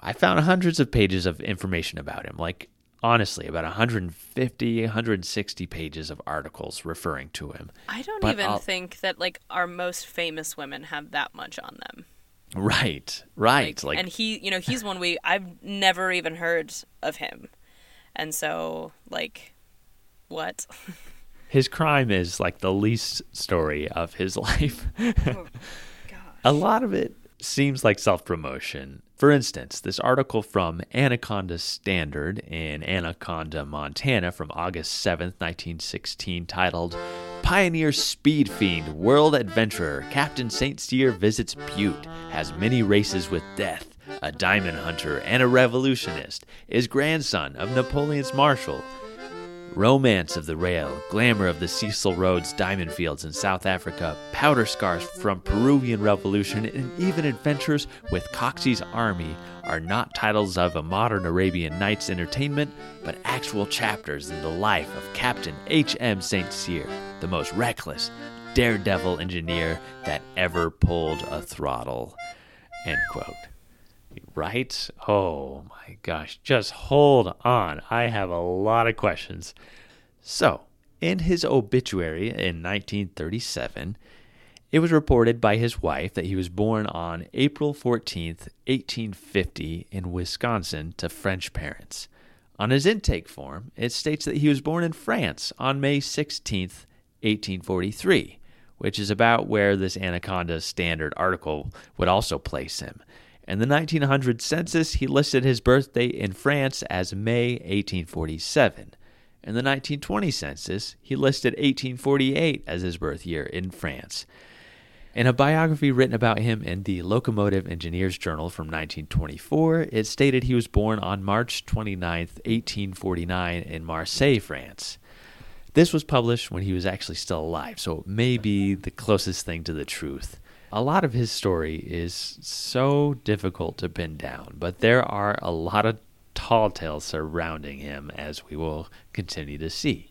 G: I found hundreds of pages of information about him, like honestly about 150, 160 pages of articles referring to him.
A: I don't
G: But
A: even
G: I'll-
A: think that like our most famous women have that much on them.
G: Right, right. Like,
A: and he, you know, he's one we I've never even heard of him, and so like, what?
G: his crime is like the least story of his life. Oh, A lot of it seems like self promotion. For instance, this article from Anaconda Standard in Anaconda, Montana from August 7th, 1916, titled Pioneer Speed Fiend World Adventurer Captain St. Cyr Visits Butte, has many races with death, a diamond hunter, and a revolutionist, is grandson of Napoleon's marshal. Romance of the rail, glamour of the Cecil Rhodes diamond fields in South Africa, powder scars from Peruvian Revolution, and even adventures with Coxey's army are not titles of a modern Arabian Nights entertainment, but actual chapters in the life of Captain H.M. St. Cyr, the most reckless, daredevil engineer that ever pulled a throttle. End quote. Right? Oh my gosh. Just hold on. I have a lot of questions. So, in his obituary in 1937, it was reported by his wife that he was born on April 14th, 1850, in Wisconsin to French parents. On his intake form, it states that he was born in France on May 16th, 1843, which is about where this Anaconda Standard article would also place him. In the 1900 census, he listed his birthday in France as May 1847. In the 1920 census, he listed 1848 as his birth year in France. In a biography written about him in the Locomotive Engineers Journal from 1924, it stated he was born on March 29, 1849, in Marseille, France. This was published when he was actually still alive, so it may be the closest thing to the truth. A lot of his story is so difficult to pin down, but there are a lot of tall tales surrounding him, as we will continue to see.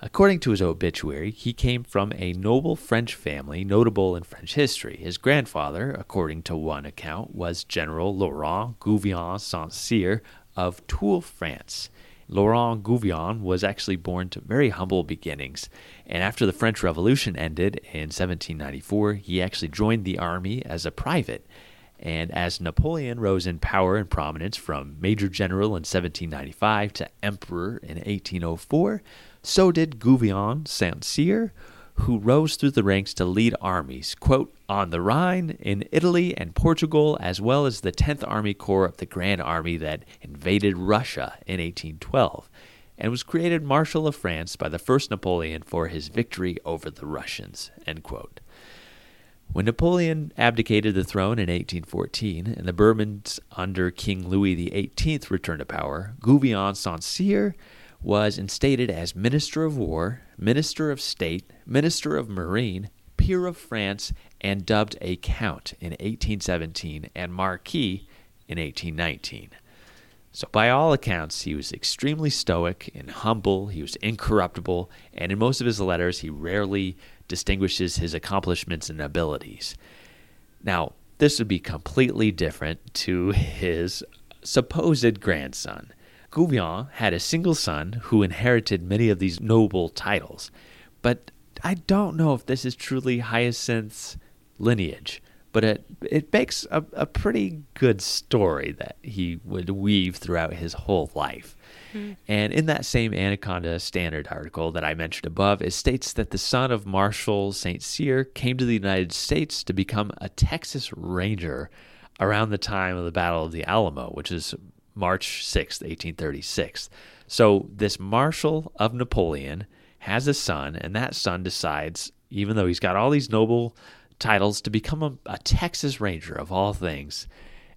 G: According to his obituary, he came from a noble French family notable in French history. His grandfather, according to one account, was General Laurent Gouvion Saint Cyr of Toul, France. Laurent Gouvion was actually born to very humble beginnings, and after the French Revolution ended in 1794, he actually joined the army as a private. And as Napoleon rose in power and prominence from Major General in 1795 to Emperor in 1804, so did Gouvion Saint Cyr, who rose through the ranks to lead armies, quote, on the Rhine, in Italy and Portugal, as well as the 10th Army Corps of the Grand Army that invaded Russia in 1812, and was created Marshal of France by the first Napoleon for his victory over the Russians, end quote. When Napoleon abdicated the throne in 1814 and the Bourbons under King Louis XVIII returned to power, Gouvion Saint Cyr was instated as Minister of War, Minister of State, Minister of Marine, Peer of France, and dubbed a Count in 1817 and Marquis in 1819. So, by all accounts, he was extremely stoic and humble, he was incorruptible, and in most of his letters, he rarely distinguishes his accomplishments and abilities. Now, this would be completely different to his supposed grandson. Gouvion had a single son who inherited many of these noble titles, but I don't know if this is truly Hyacinth's lineage. But it it makes a, a pretty good story that he would weave throughout his whole life. Hmm. And in that same Anaconda Standard article that I mentioned above, it states that the son of Marshal St. Cyr came to the United States to become a Texas Ranger around the time of the Battle of the Alamo, which is March 6th, 1836. So this Marshal of Napoleon has a son, and that son decides, even though he's got all these noble titles, to become a, a Texas Ranger of all things.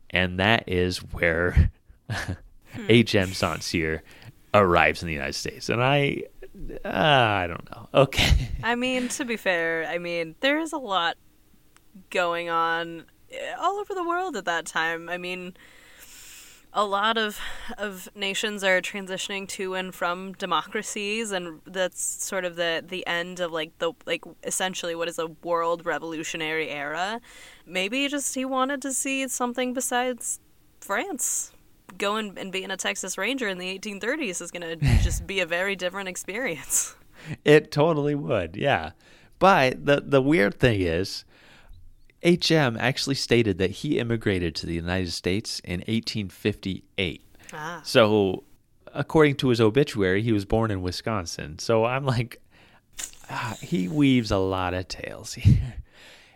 G: And that is where H.M. St. Cyr arrives in the United States. And I, uh, I don't know. Okay.
A: I mean, to be fair, I mean, there is a lot going on eh, all over the world at that time. I mean, a lot of of nations are transitioning to and from democracies and that's sort of the the end of like the like essentially what is a world revolutionary era. Maybe just he wanted to see something besides France. going and being a Texas Ranger in the 1830s is going to just be a very different experience.
G: It totally would, yeah. But the the weird thing is, HM actually stated that he immigrated to the United States in 1858.
A: Ah.
G: So, according to his obituary, he was born in Wisconsin. So I'm like, ah, he weaves a lot of tales here.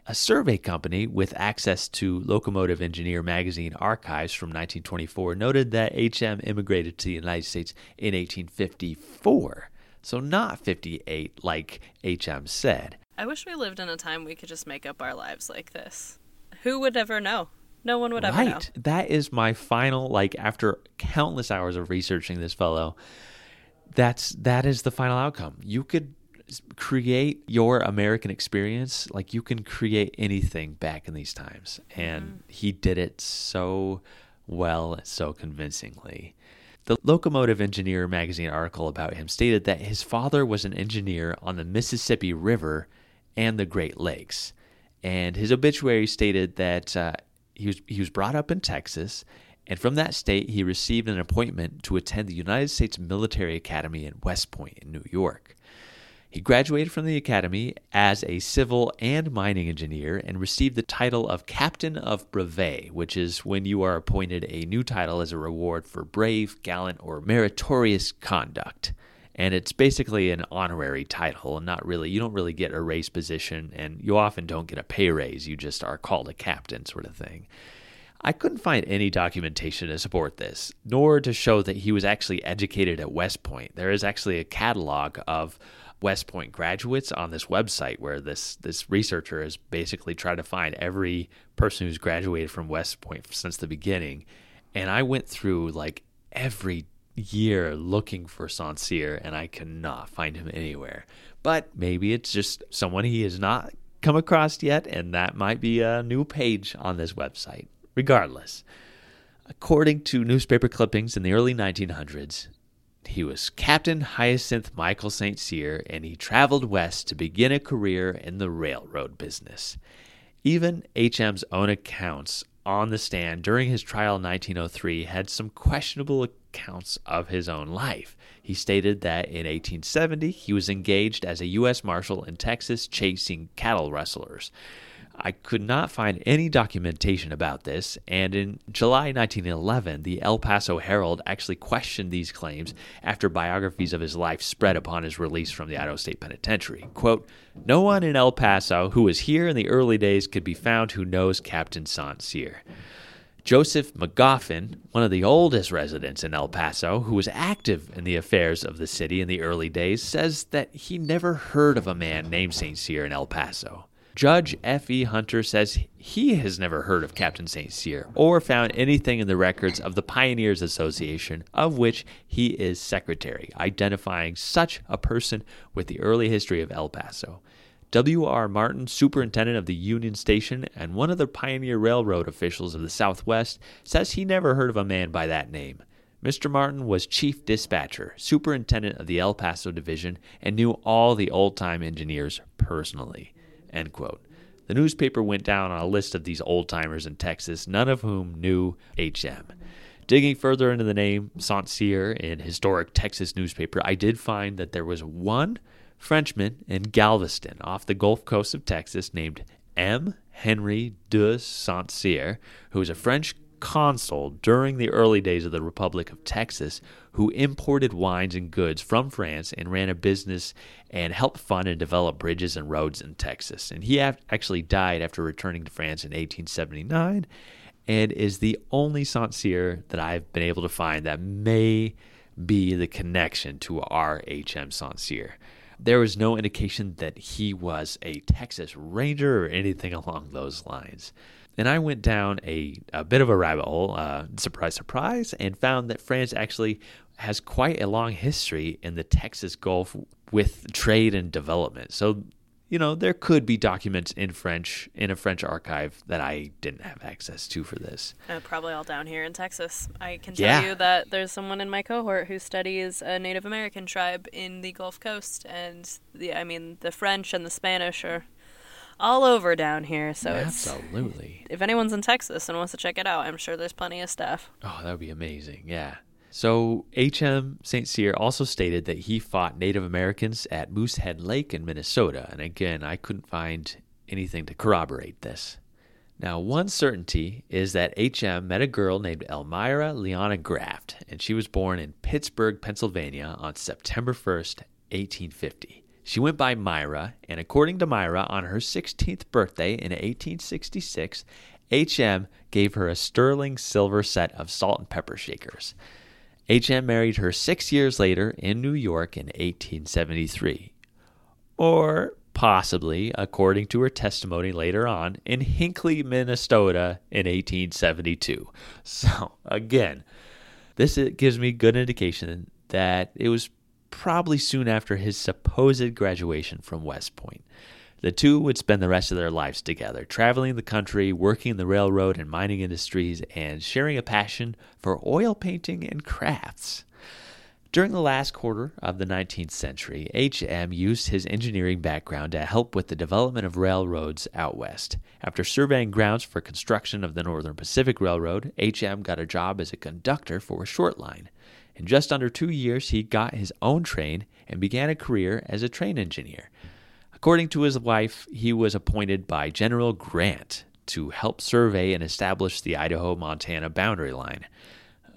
G: A survey company with access to Locomotive Engineer magazine archives from 1924 noted that HM immigrated to the United States in 1854. So, not 58 like HM said.
A: I wish we lived in a time we could just make up our lives like this. Who would ever know? No one would ever know.
G: Right. That is my final like after countless hours of researching this fellow. That's that is the final outcome. You could create your American experience like you can create anything back in these times and mm-hmm. he did it so well so convincingly. The Locomotive Engineer magazine article about him stated that his father was an engineer on the Mississippi River and the Great Lakes. And his obituary stated that uh, he, was, he was brought up in Texas, and from that state, he received an appointment to attend the United States Military Academy in West Point in New York. He graduated from the academy as a civil and mining engineer and received the title of Captain of Brevet, which is when you are appointed a new title as a reward for brave, gallant, or meritorious conduct. And it's basically an honorary title, and not really, you don't really get a raise position, and you often don't get a pay raise. You just are called a captain, sort of thing. I couldn't find any documentation to support this, nor to show that he was actually educated at West Point. There is actually a catalog of West Point graduates on this website where this this researcher has basically tried to find every person who's graduated from West Point since the beginning. And I went through like every year looking for Saint Cyr and I cannot find him anywhere. But maybe it's just someone he has not come across yet, and that might be a new page on this website. Regardless, according to newspaper clippings in the early 1900s, he was Captain Hyacinth Michael St. Cyr, and he traveled west to begin a career in the railroad business. Even HM's own accounts on the stand during his trial in 1903 had some questionable accounts of his own life. He stated that in 1870 he was engaged as a U.S. Marshal in Texas chasing cattle rustlers. I could not find any documentation about this, and in July 1911, the El Paso Herald actually questioned these claims after biographies of his life spread upon his release from the Idaho State Penitentiary. Quote, No one in El Paso who was here in the early days could be found who knows Captain St. Cyr. Joseph Magoffin, one of the oldest residents in El Paso, who was active in the affairs of the city in the early days, says that he never heard of a man named St. Cyr in El Paso. Judge F.E. Hunter says he has never heard of Captain St. Cyr or found anything in the records of the Pioneers Association, of which he is secretary, identifying such a person with the early history of El Paso. W.R. Martin, superintendent of the Union Station and one of the Pioneer Railroad officials of the Southwest, says he never heard of a man by that name. Mr. Martin was chief dispatcher, superintendent of the El Paso division, and knew all the old time engineers personally. End quote. The newspaper went down on a list of these old timers in Texas, none of whom knew HM. Digging further into the name Saint Cyr in historic Texas newspaper, I did find that there was one Frenchman in Galveston off the Gulf Coast of Texas named M. Henry de Saint Cyr, who was a French consul during the early days of the Republic of Texas who imported wines and goods from France and ran a business and helped fund and develop bridges and roads in Texas. And he actually died after returning to France in 1879 and is the only Saint Cyr that I've been able to find that may be the connection to our HM Saint Cyr. There was no indication that he was a Texas Ranger or anything along those lines. And I went down a, a bit of a rabbit hole, uh, surprise, surprise, and found that France actually has quite a long history in the Texas Gulf with trade and development. So, you know, there could be documents in French in a French archive that I didn't have access to for this.
A: Uh, probably all down here in Texas. I can tell
G: Yeah.
A: you that there's someone in my cohort who studies a Native American tribe in the Gulf Coast, and the I mean the French and the Spanish are all over down here. So it's
G: Absolutely.
A: if anyone's in Texas and wants to check it out, I'm sure there's plenty of stuff.
G: Oh, that would be amazing. Yeah. So H.M. St. Cyr also stated that he fought Native Americans at Moosehead Lake in Minnesota. And again, I couldn't find anything to corroborate this. Now, one certainty is that H.M. met a girl named Elmira Leona Graft, and she was born in Pittsburgh, Pennsylvania on September 1st, 1850. She went by Myra, and according to Myra, on her 16th birthday in 1866, H.M. gave her a sterling silver set of salt and pepper shakers. H.M. married her six years later in New York in 1873. Or possibly, according to her testimony later on, in Hinckley, Minnesota in 1872. So, again, this gives me good indication that it was probably soon after his supposed graduation from West Point. The two would spend the rest of their lives together, traveling the country, working in the railroad and mining industries, and sharing a passion for oil painting and crafts. During the last quarter of the 19th century, H.M. used his engineering background to help with the development of railroads out west. After surveying grounds for construction of the Northern Pacific Railroad, H.M. got a job as a conductor for a short line. In just under two years, he got his own train and began a career as a train engineer. According to his wife, he was appointed by General Grant to help survey and establish the Idaho Montana boundary line.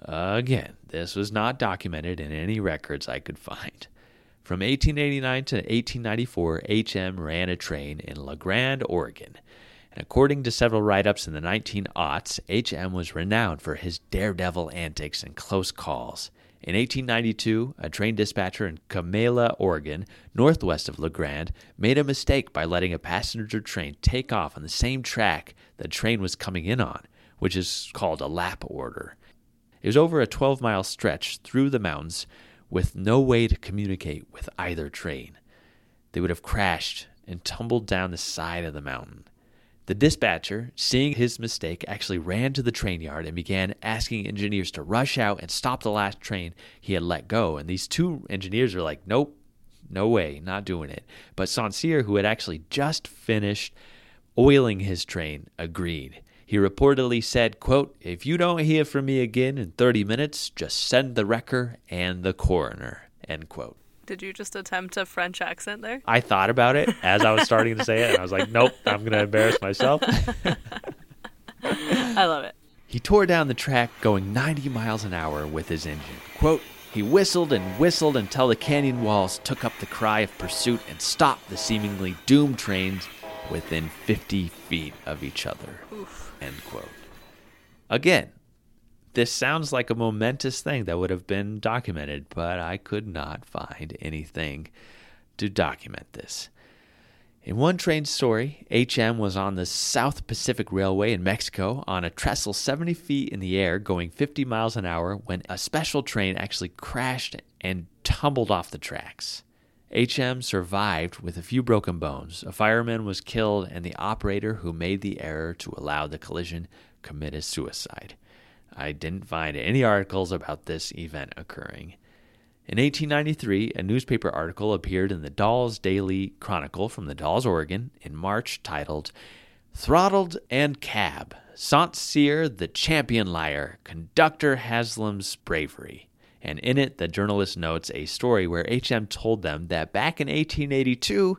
G: Again, this was not documented in any records I could find. From 1889 to 1894, HM ran a train in La Grande, Oregon. And according to several write ups in the 1900s, HM was renowned for his daredevil antics and close calls. In 1892, a train dispatcher in Kamela, Oregon, northwest of La Grande, made a mistake by letting a passenger train take off on the same track the train was coming in on, which is called a lap order. It was over a 12 mile stretch through the mountains with no way to communicate with either train. They would have crashed and tumbled down the side of the mountain. The dispatcher, seeing his mistake, actually ran to the train yard and began asking engineers to rush out and stop the last train he had let go. And these two engineers were like, nope, no way, not doing it. But. Cyr, who had actually just finished oiling his train, agreed. He reportedly said, quote, If you don't hear from me again in 30 minutes, just send the wrecker and the coroner, end quote.
A: Did you just attempt a French accent there?
G: I thought about it as I was starting to say it, and I was like, nope, I'm going to embarrass myself.
A: I love it.
G: He tore down the track going 90 miles an hour with his engine. Quote, he whistled and whistled until the canyon walls took up the cry of pursuit and stopped the seemingly doomed trains within 50 feet of each other.
A: Oof.
G: End quote. Again, this sounds like a momentous thing that would have been documented, but I could not find anything to document this. In one train story, HM was on the South Pacific Railway in Mexico on a trestle 70 feet in the air going 50 miles an hour when a special train actually crashed and tumbled off the tracks. HM survived with a few broken bones. A fireman was killed, and the operator who made the error to allow the collision committed suicide. I didn't find any articles about this event occurring. In 1893, a newspaper article appeared in the Dalles Daily Chronicle from the Dalles, Oregon, in March titled Throttled and Cab St. Cyr, the Champion Liar, Conductor Haslam's Bravery. And in it, the journalist notes a story where HM told them that back in 1882,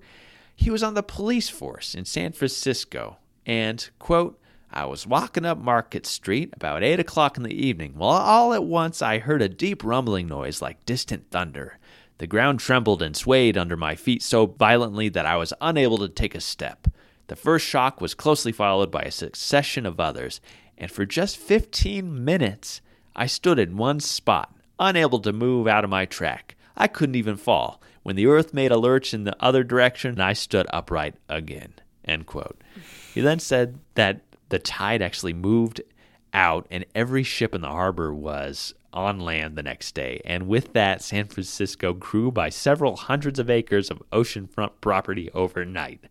G: he was on the police force in San Francisco and, quote, I was walking up Market Street about 8 o'clock in the evening, while all at once I heard a deep rumbling noise like distant thunder. The ground trembled and swayed under my feet so violently that I was unable to take a step. The first shock was closely followed by a succession of others, and for just 15 minutes I stood in one spot, unable to move out of my track. I couldn't even fall. When the earth made a lurch in the other direction, I stood upright again. End quote. He then said that the tide actually moved out and every ship in the harbor was on land the next day. And with that, San Francisco grew by several hundreds of acres of oceanfront property overnight.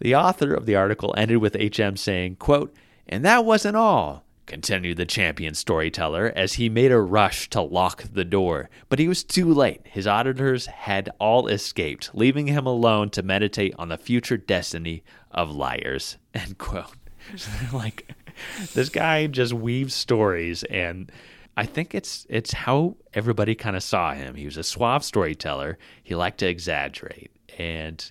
G: The author of the article ended with HM saying, quote, and that wasn't all. continued the champion storyteller as he made a rush to lock the door. But he was too late. His auditors had all escaped, leaving him alone to meditate on the future destiny of liars. End quote. like this guy just weaves stories and I think it's it's how everybody kind of saw him. He was a suave storyteller. He liked to exaggerate and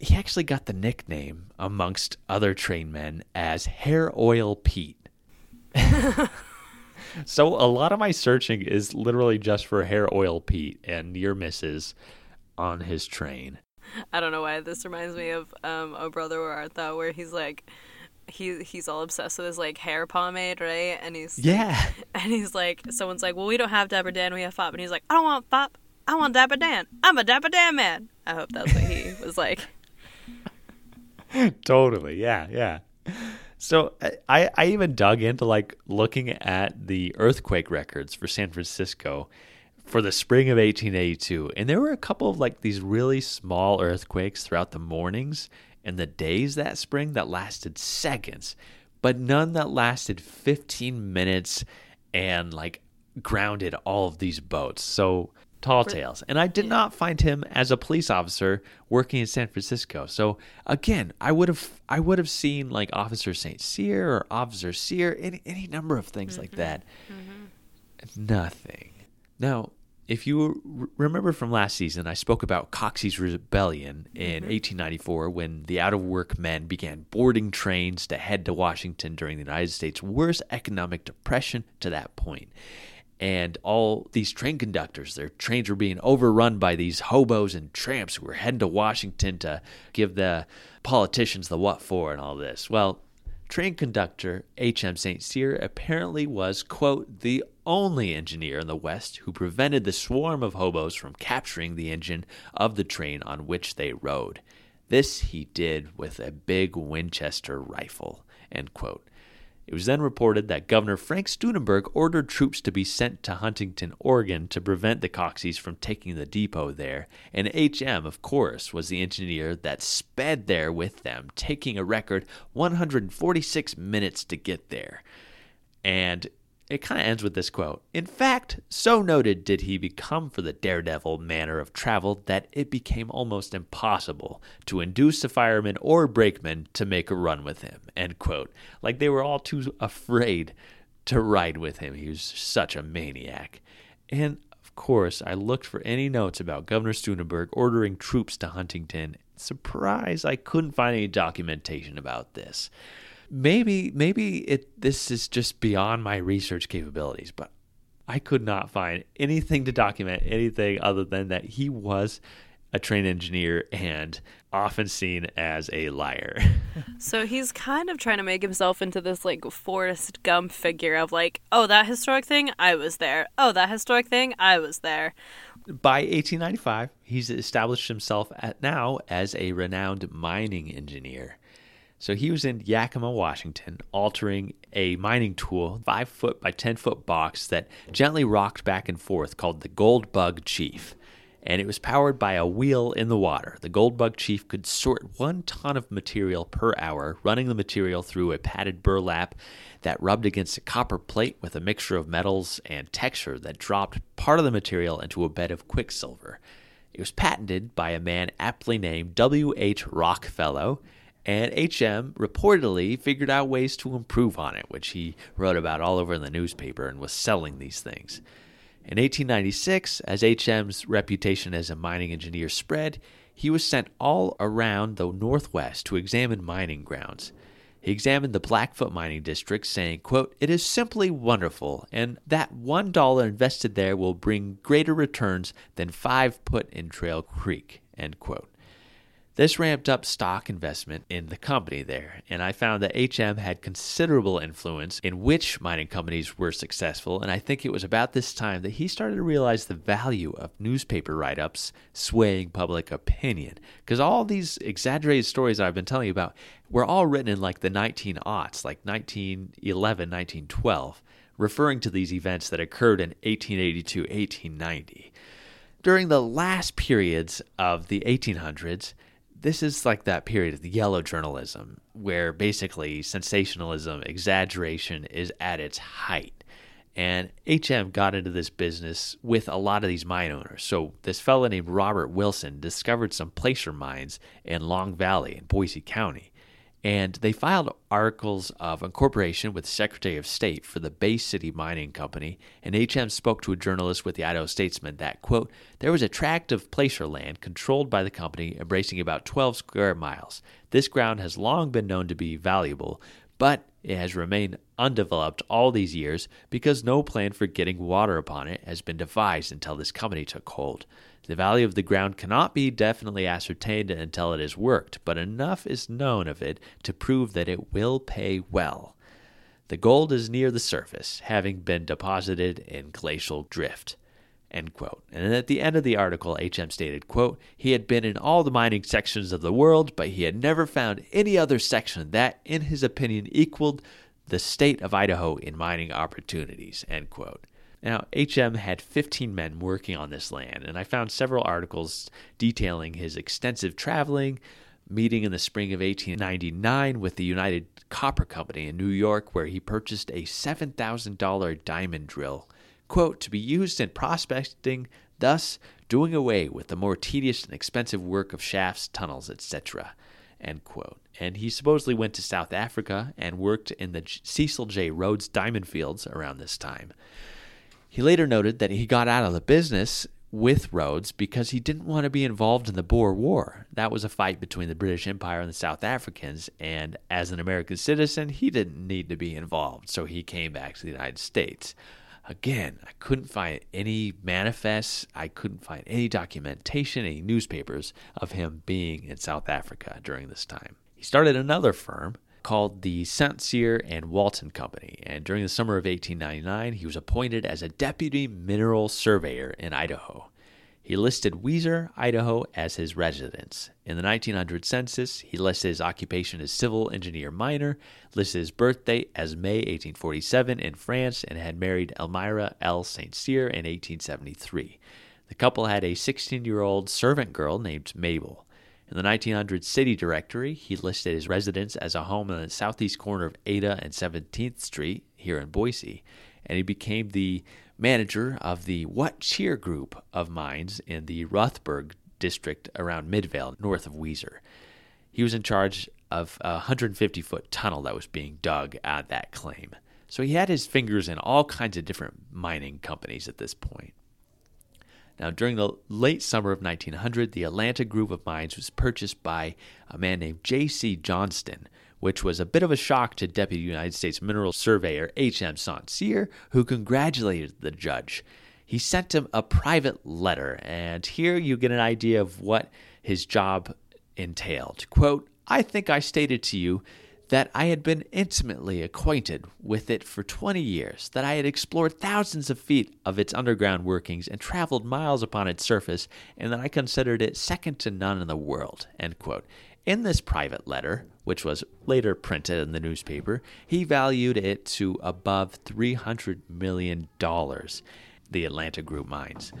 G: he actually got the nickname amongst other train men as Hair Oil Pete. so a lot of my searching is literally just for Hair Oil Pete and near misses on his train.
A: I don't know why this reminds me of um, O Brother, Where Art Thou where he's like he he's all obsessed with his like hair pomade, right? And he's
G: yeah,
A: and he's like, someone's like, well, we don't have Dapper Dan, we have Fop, and he's like, I don't want Fop, I want Dapper Dan, I'm a Dapper Dan man. I hope that's what he was like.
G: totally, yeah, yeah. So uh, I I even dug into like looking at the earthquake records for San Francisco for the spring of 1882 and there were a couple of like these really small earthquakes throughout the mornings and the days that spring that lasted seconds, but none that lasted 15 minutes and like grounded all of these boats. So tall tales. And I did not find him as a police officer working in San Francisco. So again, I would have I would have seen like Officer St. Cyr or Officer Cyr, any any number of things mm-hmm. like that. Mm-hmm. Nothing. Now, if you remember from last season, I spoke about Coxey's Rebellion in mm-hmm. 1894 when the out of work men began boarding trains to head to Washington during the United States' worst economic depression to that point. And all these train conductors, their trains were being overrun by these hobos and tramps who were heading to Washington to give the politicians the what for and all this. Well, train conductor H.M. St. Cyr apparently was, quote, the only engineer in the West who prevented the swarm of hobos from capturing the engine of the train on which they rode. This he did with a big Winchester rifle, end quote. It was then reported that Governor Frank Steunenberg ordered troops to be sent to Huntington, Oregon to prevent the Coxeys from taking the depot there, and HM, of course, was the engineer that sped there with them, taking a record 146 minutes to get there. And it kind of ends with this quote In fact, so noted did he become for the daredevil manner of travel that it became almost impossible to induce a fireman or brakeman to make a run with him. End quote. Like they were all too afraid to ride with him. He was such a maniac. And of course, I looked for any notes about Governor Steunenberg ordering troops to Huntington. Surprise, I couldn't find any documentation about this maybe maybe it this is just beyond my research capabilities, but I could not find anything to document anything other than that he was a train engineer and often seen as a liar.
A: so he's kind of trying to make himself into this like Forrest Gump figure of like, oh, that historic thing, I was there. Oh, that historic thing, I was there.
G: By 1895, he's established himself at now as a renowned mining engineer. So he was in Yakima, Washington, altering a mining tool, five foot by 10 foot box that gently rocked back and forth called the Gold Bug Chief. And it was powered by a wheel in the water. The Gold Bug Chief could sort one ton of material per hour, running the material through a padded burlap that rubbed against a copper plate with a mixture of metals and texture that dropped part of the material into a bed of quicksilver. It was patented by a man aptly named W.H. Rockfellow and HM reportedly figured out ways to improve on it, which he wrote about all over in the newspaper and was selling these things. In 1896, as HM's reputation as a mining engineer spread, he was sent all around the Northwest to examine mining grounds. He examined the Blackfoot mining district, saying, quote, It is simply wonderful, and that one dollar invested there will bring greater returns than five put in Trail Creek, end quote. This ramped up stock investment in the company there, and I found that HM had considerable influence in which mining companies were successful. And I think it was about this time that he started to realize the value of newspaper write ups swaying public opinion. Because all these exaggerated stories I've been telling you about were all written in like the 19 aughts, like 1911, 1912, referring to these events that occurred in 1882, 1890. During the last periods of the 1800s, this is like that period of the yellow journalism where basically sensationalism, exaggeration is at its height. And HM got into this business with a lot of these mine owners. So, this fellow named Robert Wilson discovered some placer mines in Long Valley in Boise County and they filed articles of incorporation with Secretary of State for the Bay City Mining Company, and HM spoke to a journalist with the Idaho Statesman that, quote, there was a tract of placer land controlled by the company embracing about 12 square miles. This ground has long been known to be valuable, but it has remained undeveloped all these years because no plan for getting water upon it has been devised until this company took hold. The value of the ground cannot be definitely ascertained until it is worked, but enough is known of it to prove that it will pay well. The gold is near the surface, having been deposited in glacial drift. End quote. And at the end of the article, HM stated, quote, he had been in all the mining sections of the world, but he had never found any other section that, in his opinion, equaled the state of Idaho in mining opportunities, end quote. Now, HM had 15 men working on this land, and I found several articles detailing his extensive traveling, meeting in the spring of 1899 with the United Copper Company in New York, where he purchased a $7,000 diamond drill, quote, to be used in prospecting, thus doing away with the more tedious and expensive work of shafts, tunnels, etc. End quote. And he supposedly went to South Africa and worked in the Cecil J. Rhodes diamond fields around this time. He later noted that he got out of the business with Rhodes because he didn't want to be involved in the Boer War. That was a fight between the British Empire and the South Africans, and as an American citizen, he didn't need to be involved, so he came back to the United States. Again, I couldn't find any manifests, I couldn't find any documentation, any newspapers of him being in South Africa during this time. He started another firm called the St. Cyr and Walton Company, and during the summer of 1899, he was appointed as a deputy mineral surveyor in Idaho. He listed Weiser, Idaho, as his residence. In the 1900 census, he listed his occupation as civil engineer miner, listed his birthday as May 1847 in France, and had married Elmira L. St. Cyr in 1873. The couple had a 16 year old servant girl named Mabel. In the 1900 city directory, he listed his residence as a home in the southeast corner of Ada and 17th Street here in Boise, and he became the manager of the What Cheer group of mines in the Rothberg district around Midvale, north of Weiser. He was in charge of a 150 foot tunnel that was being dug at that claim. So he had his fingers in all kinds of different mining companies at this point. Now, during the late summer of 1900, the Atlanta Group of Mines was purchased by a man named J.C. Johnston, which was a bit of a shock to Deputy United States Mineral Surveyor H.M. Cyr, who congratulated the judge. He sent him a private letter, and here you get an idea of what his job entailed. Quote, I think I stated to you that I had been intimately acquainted with it for 20 years, that I had explored thousands of feet of its underground workings and traveled miles upon its surface, and that I considered it second to none in the world. In this private letter, which was later printed in the newspaper, he valued it to above $300 million, the Atlanta Group mines.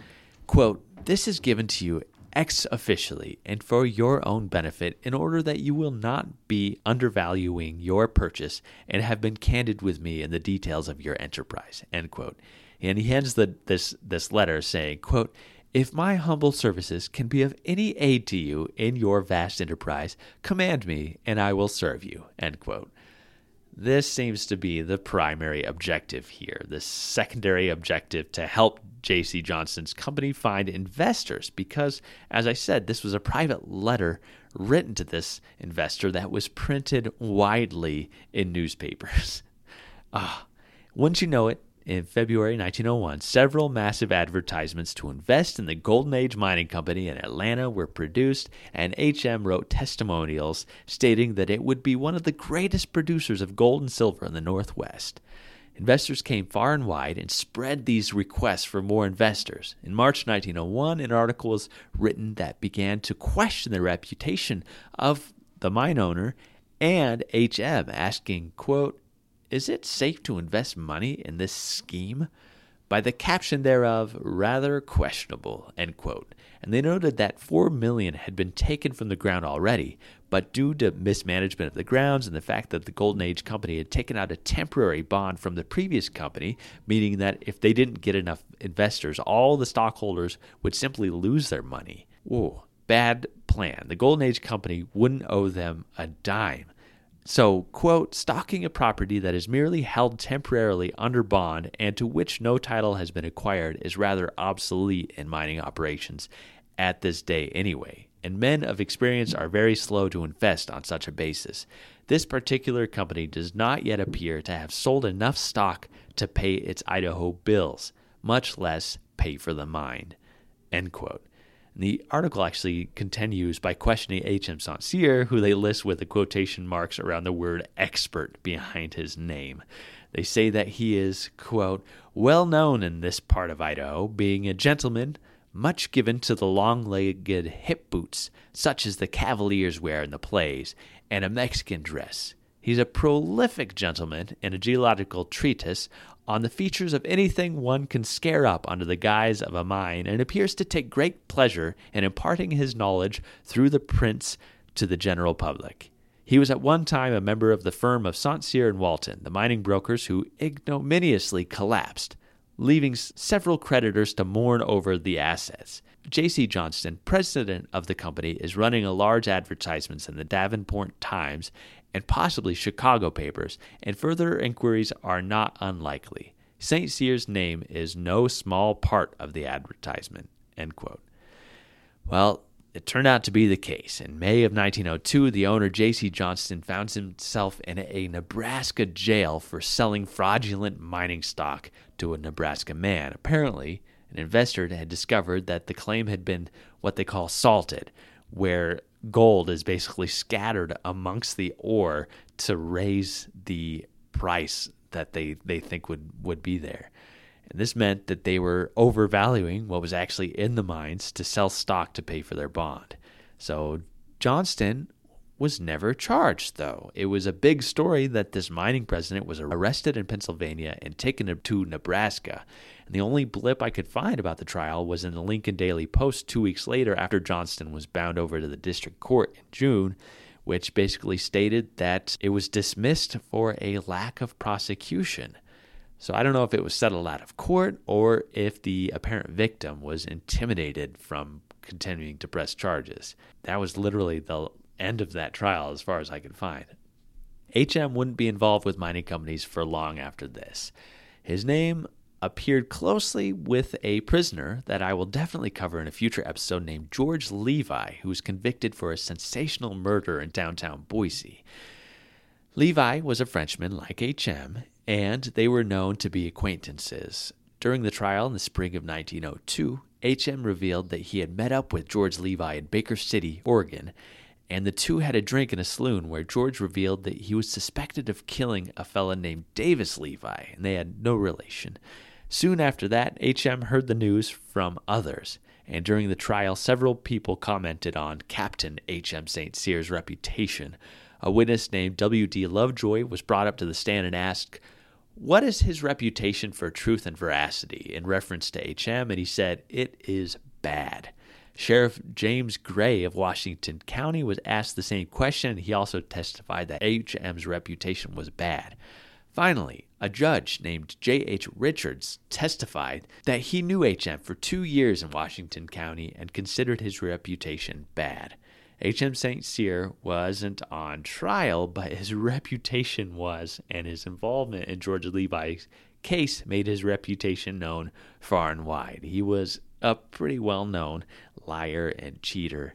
G: Quote, This is given to you ex officially and for your own benefit in order that you will not be undervaluing your purchase and have been candid with me in the details of your enterprise end quote. And he hands the, this this letter saying quote if my humble services can be of any aid to you in your vast enterprise command me and i will serve you end quote. This seems to be the primary objective here, the secondary objective to help J.C. Johnston's company find investors because, as I said, this was a private letter written to this investor that was printed widely in newspapers. Ah, once you know it, in February 1901, several massive advertisements to invest in the Golden Age Mining Company in Atlanta were produced, and HM wrote testimonials stating that it would be one of the greatest producers of gold and silver in the Northwest. Investors came far and wide and spread these requests for more investors. In March 1901, an article was written that began to question the reputation of the mine owner and HM, asking, quote, is it safe to invest money in this scheme? by the caption thereof rather questionable, end quote. And they noted that 4 million had been taken from the ground already, but due to mismanagement of the grounds and the fact that the Golden Age company had taken out a temporary bond from the previous company, meaning that if they didn't get enough investors, all the stockholders would simply lose their money. Whoa, bad plan. The Golden Age company wouldn't owe them a dime. So, quote, stocking a property that is merely held temporarily under bond and to which no title has been acquired is rather obsolete in mining operations at this day anyway, and men of experience are very slow to invest on such a basis. This particular company does not yet appear to have sold enough stock to pay its Idaho bills, much less pay for the mine. End quote. And the article actually continues by questioning H.M. Cyr, who they list with the quotation marks around the word expert behind his name. They say that he is, quote, well known in this part of Idaho, being a gentleman, much given to the long legged hip boots, such as the cavaliers wear in the plays, and a Mexican dress. He's a prolific gentleman in a geological treatise on the features of anything one can scare up under the guise of a mine, and appears to take great pleasure in imparting his knowledge through the prints to the general public. He was at one time a member of the firm of St. Cyr and Walton, the mining brokers who ignominiously collapsed, leaving several creditors to mourn over the assets. J.C. Johnston, president of the company, is running a large advertisements in the Davenport Times and possibly Chicago papers, and further inquiries are not unlikely. St. Cyr's name is no small part of the advertisement. End quote. Well, it turned out to be the case. In May of 1902, the owner, J.C. Johnston, found himself in a Nebraska jail for selling fraudulent mining stock to a Nebraska man. Apparently, an investor had discovered that the claim had been what they call salted, where gold is basically scattered amongst the ore to raise the price that they, they think would, would be there. And this meant that they were overvaluing what was actually in the mines to sell stock to pay for their bond. So Johnston was never charged, though. It was a big story that this mining president was arrested in Pennsylvania and taken to Nebraska. And the only blip I could find about the trial was in the Lincoln Daily Post two weeks later after Johnston was bound over to the district court in June, which basically stated that it was dismissed for a lack of prosecution. So I don't know if it was settled out of court or if the apparent victim was intimidated from continuing to press charges. That was literally the end of that trial as far as I could find. HM wouldn't be involved with mining companies for long after this. His name appeared closely with a prisoner that I will definitely cover in a future episode named George Levi, who was convicted for a sensational murder in downtown Boise. Levi was a Frenchman like HM, and they were known to be acquaintances. During the trial in the spring of 1902, HM revealed that he had met up with George Levi in Baker City, Oregon, and the two had a drink in a saloon where George revealed that he was suspected of killing a fellow named Davis Levi, and they had no relation. Soon after that, HM heard the news from others, and during the trial, several people commented on Captain H.M. St. Cyr's reputation. A witness named W.D. Lovejoy was brought up to the stand and asked, What is his reputation for truth and veracity? in reference to H.M., and he said, It is bad. Sheriff James Gray of Washington County was asked the same question, he also testified that H.M.'s reputation was bad. Finally, a judge named J.H. Richards testified that he knew H.M. for two years in Washington County and considered his reputation bad. H.M. St. Cyr wasn't on trial, but his reputation was, and his involvement in George Levi's case made his reputation known far and wide. He was a pretty well known liar and cheater.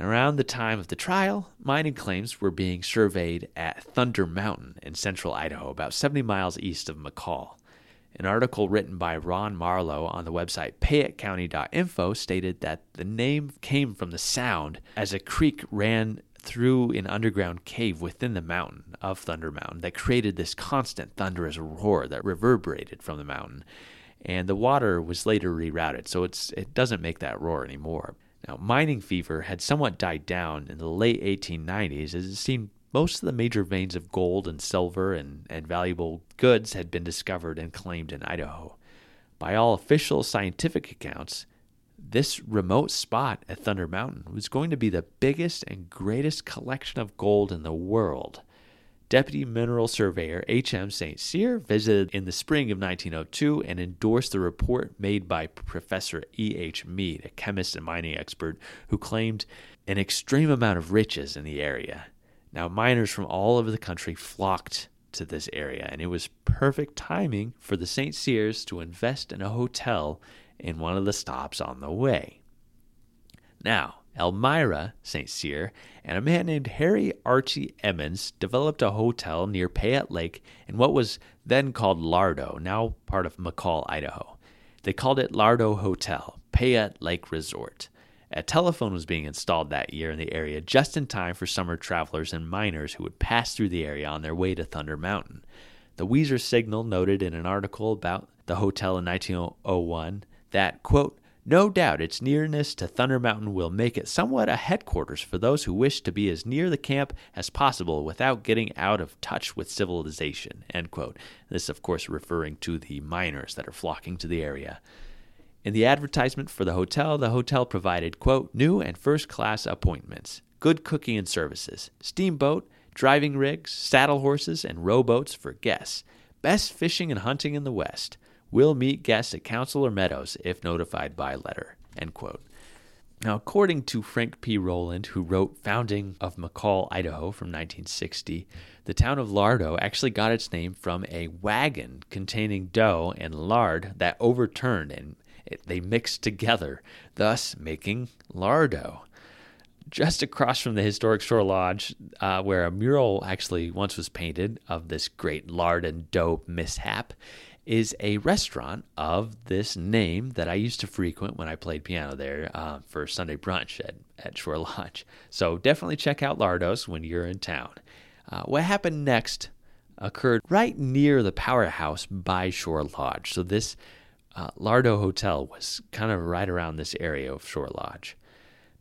G: Around the time of the trial, mining claims were being surveyed at Thunder Mountain in central Idaho, about 70 miles east of McCall. An article written by Ron Marlowe on the website payettecounty.info stated that the name came from the sound as a creek ran through an underground cave within the mountain of Thunder Mountain that created this constant thunderous roar that reverberated from the mountain. And the water was later rerouted, so it's it doesn't make that roar anymore. Now, mining fever had somewhat died down in the late 1890s as it seemed most of the major veins of gold and silver and, and valuable goods had been discovered and claimed in Idaho. By all official scientific accounts, this remote spot at Thunder Mountain was going to be the biggest and greatest collection of gold in the world. Deputy Mineral Surveyor H.M. St. Cyr visited in the spring of 1902 and endorsed the report made by Professor E.H. Mead, a chemist and mining expert, who claimed an extreme amount of riches in the area. Now, miners from all over the country flocked to this area, and it was perfect timing for the St. Cyrs to invest in a hotel in one of the stops on the way. Now, Elmira St. Cyr and a man named Harry Archie Emmons developed a hotel near Payette Lake in what was then called Lardo, now part of McCall, Idaho. They called it Lardo Hotel, Payette Lake Resort. A telephone was being installed that year in the area just in time for summer travelers and miners who would pass through the area on their way to Thunder Mountain. The Weiser Signal noted in an article about the hotel in 1901 that, quote, no doubt its nearness to Thunder Mountain will make it somewhat a headquarters for those who wish to be as near the camp as possible without getting out of touch with civilization. End quote. This, of course, referring to the miners that are flocking to the area. In the advertisement for the hotel, the hotel provided, quote, new and first class appointments, good cooking and services, steamboat, driving rigs, saddle horses, and rowboats for guests, best fishing and hunting in the West will meet guests at council or meadows if notified by letter. End quote. Now, according to Frank P. Rowland, who wrote Founding of McCall, Idaho from 1960, the town of Lardo actually got its name from a wagon containing dough and lard that overturned and it, they mixed together, thus making lardo. Just across from the historic Shore Lodge, uh, where a mural actually once was painted of this great lard and dough mishap, is a restaurant of this name that I used to frequent when I played piano there uh, for Sunday brunch at, at Shore Lodge. So definitely check out Lardo's when you're in town. Uh, what happened next occurred right near the powerhouse by Shore Lodge. So this uh, Lardo Hotel was kind of right around this area of Shore Lodge.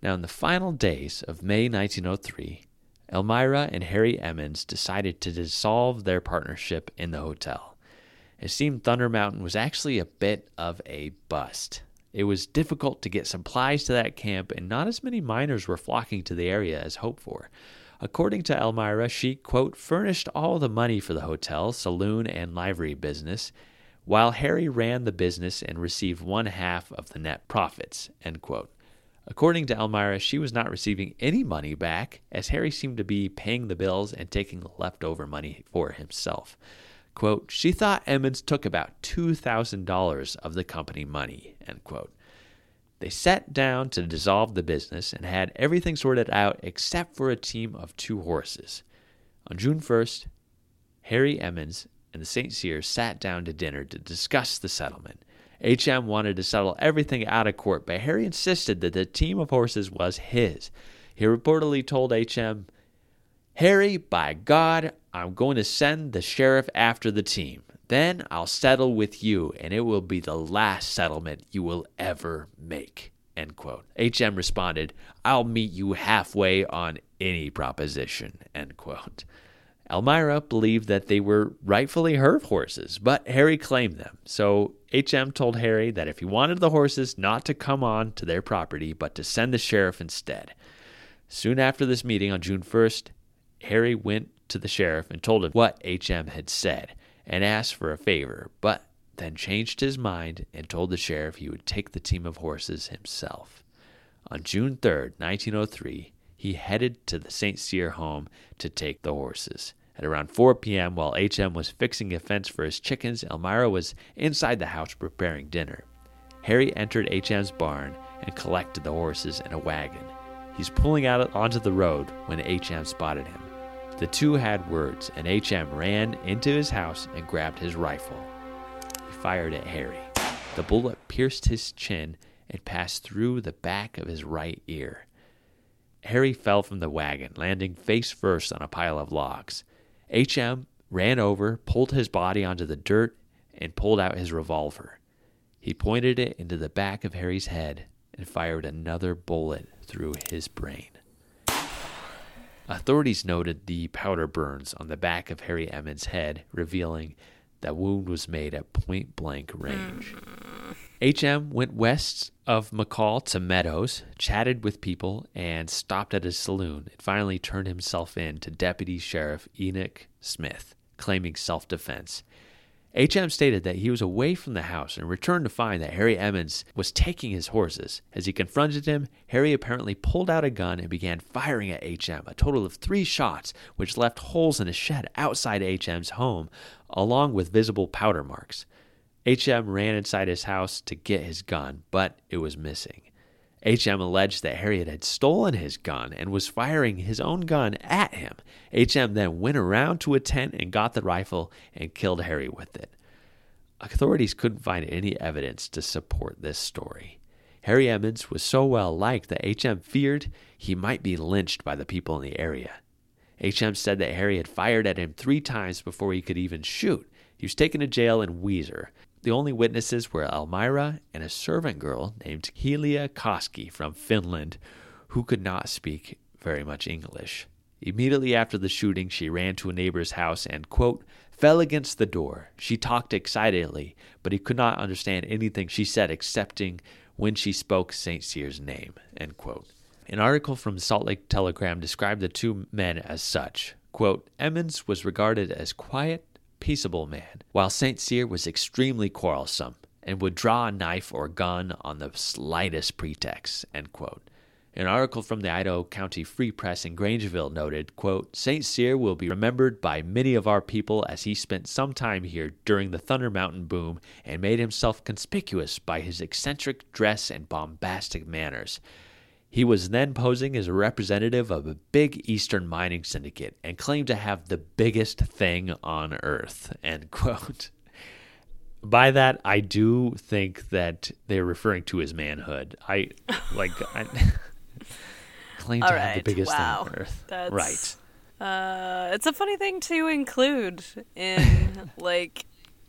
G: Now, in the final days of May 1903, Elmira and Harry Emmons decided to dissolve their partnership in the hotel. It seemed Thunder Mountain was actually a bit of a bust. It was difficult to get supplies to that camp, and not as many miners were flocking to the area as hoped for. According to Elmira, she, quote, furnished all the money for the hotel, saloon, and livery business, while Harry ran the business and received one half of the net profits. According to Elmira, she was not receiving any money back, as Harry seemed to be paying the bills and taking leftover money for himself. Quote, she thought Emmons took about $2,000 of the company money, end quote. They sat down to dissolve the business and had everything sorted out except for a team of two horses. On June 1st, Harry Emmons and the St. Cyrs sat down to dinner to discuss the settlement. HM wanted to settle everything out of court, but Harry insisted that the team of horses was his. He reportedly told HM, Harry, by God, I'm going to send the sheriff after the team. Then I'll settle with you, and it will be the last settlement you will ever make. End quote. HM responded, I'll meet you halfway on any proposition. End quote. Elmira believed that they were rightfully her horses, but Harry claimed them. So HM told Harry that if he wanted the horses not to come on to their property, but to send the sheriff instead. Soon after this meeting on June 1st, Harry went to the sheriff and told him what H.M. had said and asked for a favor, but then changed his mind and told the sheriff he would take the team of horses himself. On June 3rd, 1903, he headed to the St. Cyr home to take the horses. At around 4 p.m., while H.M. was fixing a fence for his chickens, Elmira was inside the house preparing dinner. Harry entered H.M.'s barn and collected the horses in a wagon. He's pulling out onto the road when H.M. spotted him. The two had words, and HM ran into his house and grabbed his rifle. He fired at Harry. The bullet pierced his chin and passed through the back of his right ear. Harry fell from the wagon, landing face first on a pile of logs. HM ran over, pulled his body onto the dirt, and pulled out his revolver. He pointed it into the back of Harry's head and fired another bullet through his brain. Authorities noted the powder burns on the back of Harry Emmons' head, revealing that wound was made at point blank range. HM went west of McCall to Meadows, chatted with people, and stopped at a saloon and finally turned himself in to Deputy Sheriff Enoch Smith, claiming self defense. HM stated that he was away from the house and returned to find that Harry Emmons was taking his horses. As he confronted him, Harry apparently pulled out a gun and began firing at HM, a total of three shots, which left holes in a shed outside HM's home, along with visible powder marks. HM ran inside his house to get his gun, but it was missing. HM alleged that Harriet had stolen his gun and was firing his own gun at him. HM then went around to a tent and got the rifle and killed Harry with it. Authorities couldn't find any evidence to support this story. Harry Emmons was so well liked that HM feared he might be lynched by the people in the area. HM said that Harry had fired at him three times before he could even shoot. He was taken to jail in Weiser. The only witnesses were Elmira and a servant girl named Helia Koski from Finland, who could not speak very much English. Immediately after the shooting, she ran to a neighbor's house and, quote, fell against the door. She talked excitedly, but he could not understand anything she said excepting when she spoke St. Cyr's name, end quote. An article from Salt Lake Telegram described the two men as such. Quote, Emmons was regarded as quiet, peaceable man, while St. Cyr was extremely quarrelsome and would draw a knife or gun on the slightest pretext. An article from the Idaho County Free Press in Grangeville noted, quote, St. Cyr will be remembered by many of our people as he spent some time here during the Thunder Mountain boom and made himself conspicuous by his eccentric dress and bombastic manners. He was then posing as a representative of a big Eastern mining syndicate and claimed to have the biggest thing on earth. End quote. By that, I do think that they're referring to his manhood. I like I claim to
A: All
G: have the biggest
A: wow.
G: thing on earth.
A: That's,
G: Right.
A: Uh, it's a funny thing to include in like,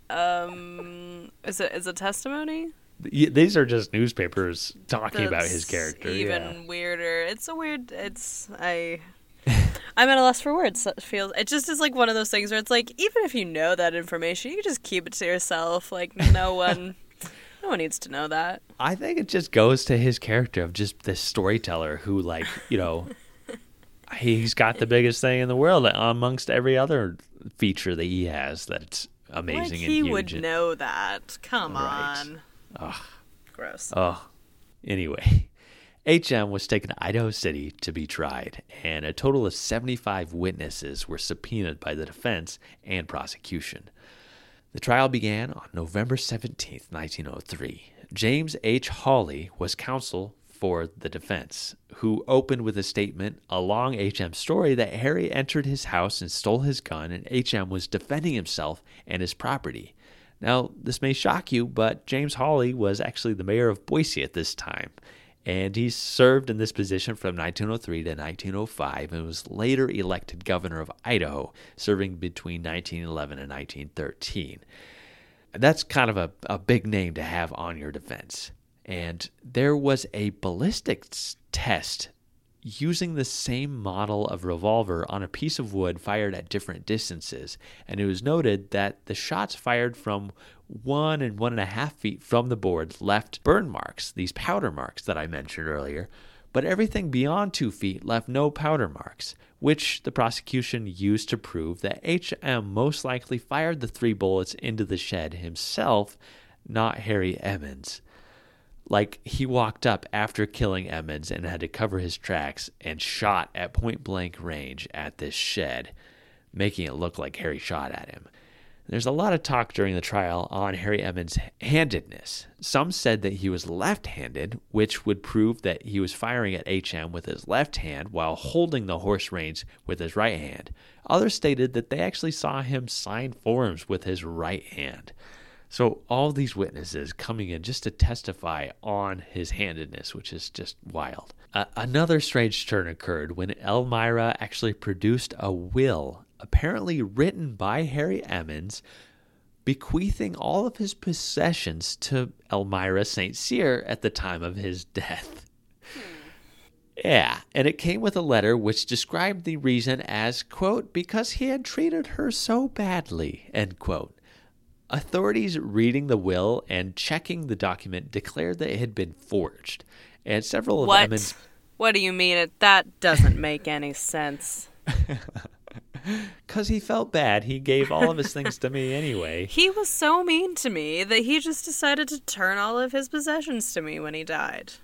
A: um, is it is a testimony?
G: These are just newspapers talking about his character.
A: Even
G: yeah.
A: weirder. It's a weird. It's I. I'm at a loss for words. It feels. It just is like one of those things where it's like even if you know that information, you can just keep it to yourself. Like no one, no one needs to know that.
G: I think it just goes to his character of just this storyteller who, like, you know, he's got the biggest thing in the world amongst every other feature that he has that's amazing
A: like
G: and
A: he would know that. Come
G: Right.
A: on.
G: Ugh.
A: Gross.
G: Oh, anyway, HM was taken to Idaho City to be tried, and a total of 75 witnesses were subpoenaed by the defense and prosecution. The trial began on November 17th, 1903. James H. Hawley was counsel for the defense, who opened with a statement along HM's story that Harry entered his house and stole his gun, and HM was defending himself and his property. Now, this may shock you, but James Hawley was actually the mayor of Boise at this time, and he served in this position from 1903 to 1905 and was later elected governor of Idaho, serving between 1911 and 1913. That's kind of a, a big name to have on your defense. And there was a ballistics test using the same model of revolver on a piece of wood fired at different distances. And it was noted that the shots fired from one and one and a half feet from the board left burn marks, these powder marks that I mentioned earlier. But everything beyond two feet left no powder marks, which the prosecution used to prove that H.M. most likely fired the three bullets into the shed himself, not Harry Emmons. Like he walked up after killing Emmons and had to cover his tracks and shot at point blank range at this shed, making it look like Harry shot at him. There's a lot of talk during the trial on Harry Emmons' handedness. Some said that he was left handed, which would prove that he was firing at HM with his left hand while holding the horse reins with his right hand. Others stated that they actually saw him sign forms with his right hand. So all these witnesses coming in just to testify on his handedness, which is just wild. Uh, another strange turn occurred when Elmira actually produced a will, apparently written by Harry Emmons, bequeathing all of his possessions to Elmira St. Cyr at the time of his death. Yeah, and it came with a letter which described the reason as, quote, because he had treated her so badly, end quote. Authorities reading the will and checking the document declared that it had been forged, and several of
A: What?
G: Emmons
A: What do you mean? It that doesn't make any sense.
G: because he felt bad. He gave all of his things to me anyway.
A: He was so mean to me that he just decided to turn all of his possessions to me when he died.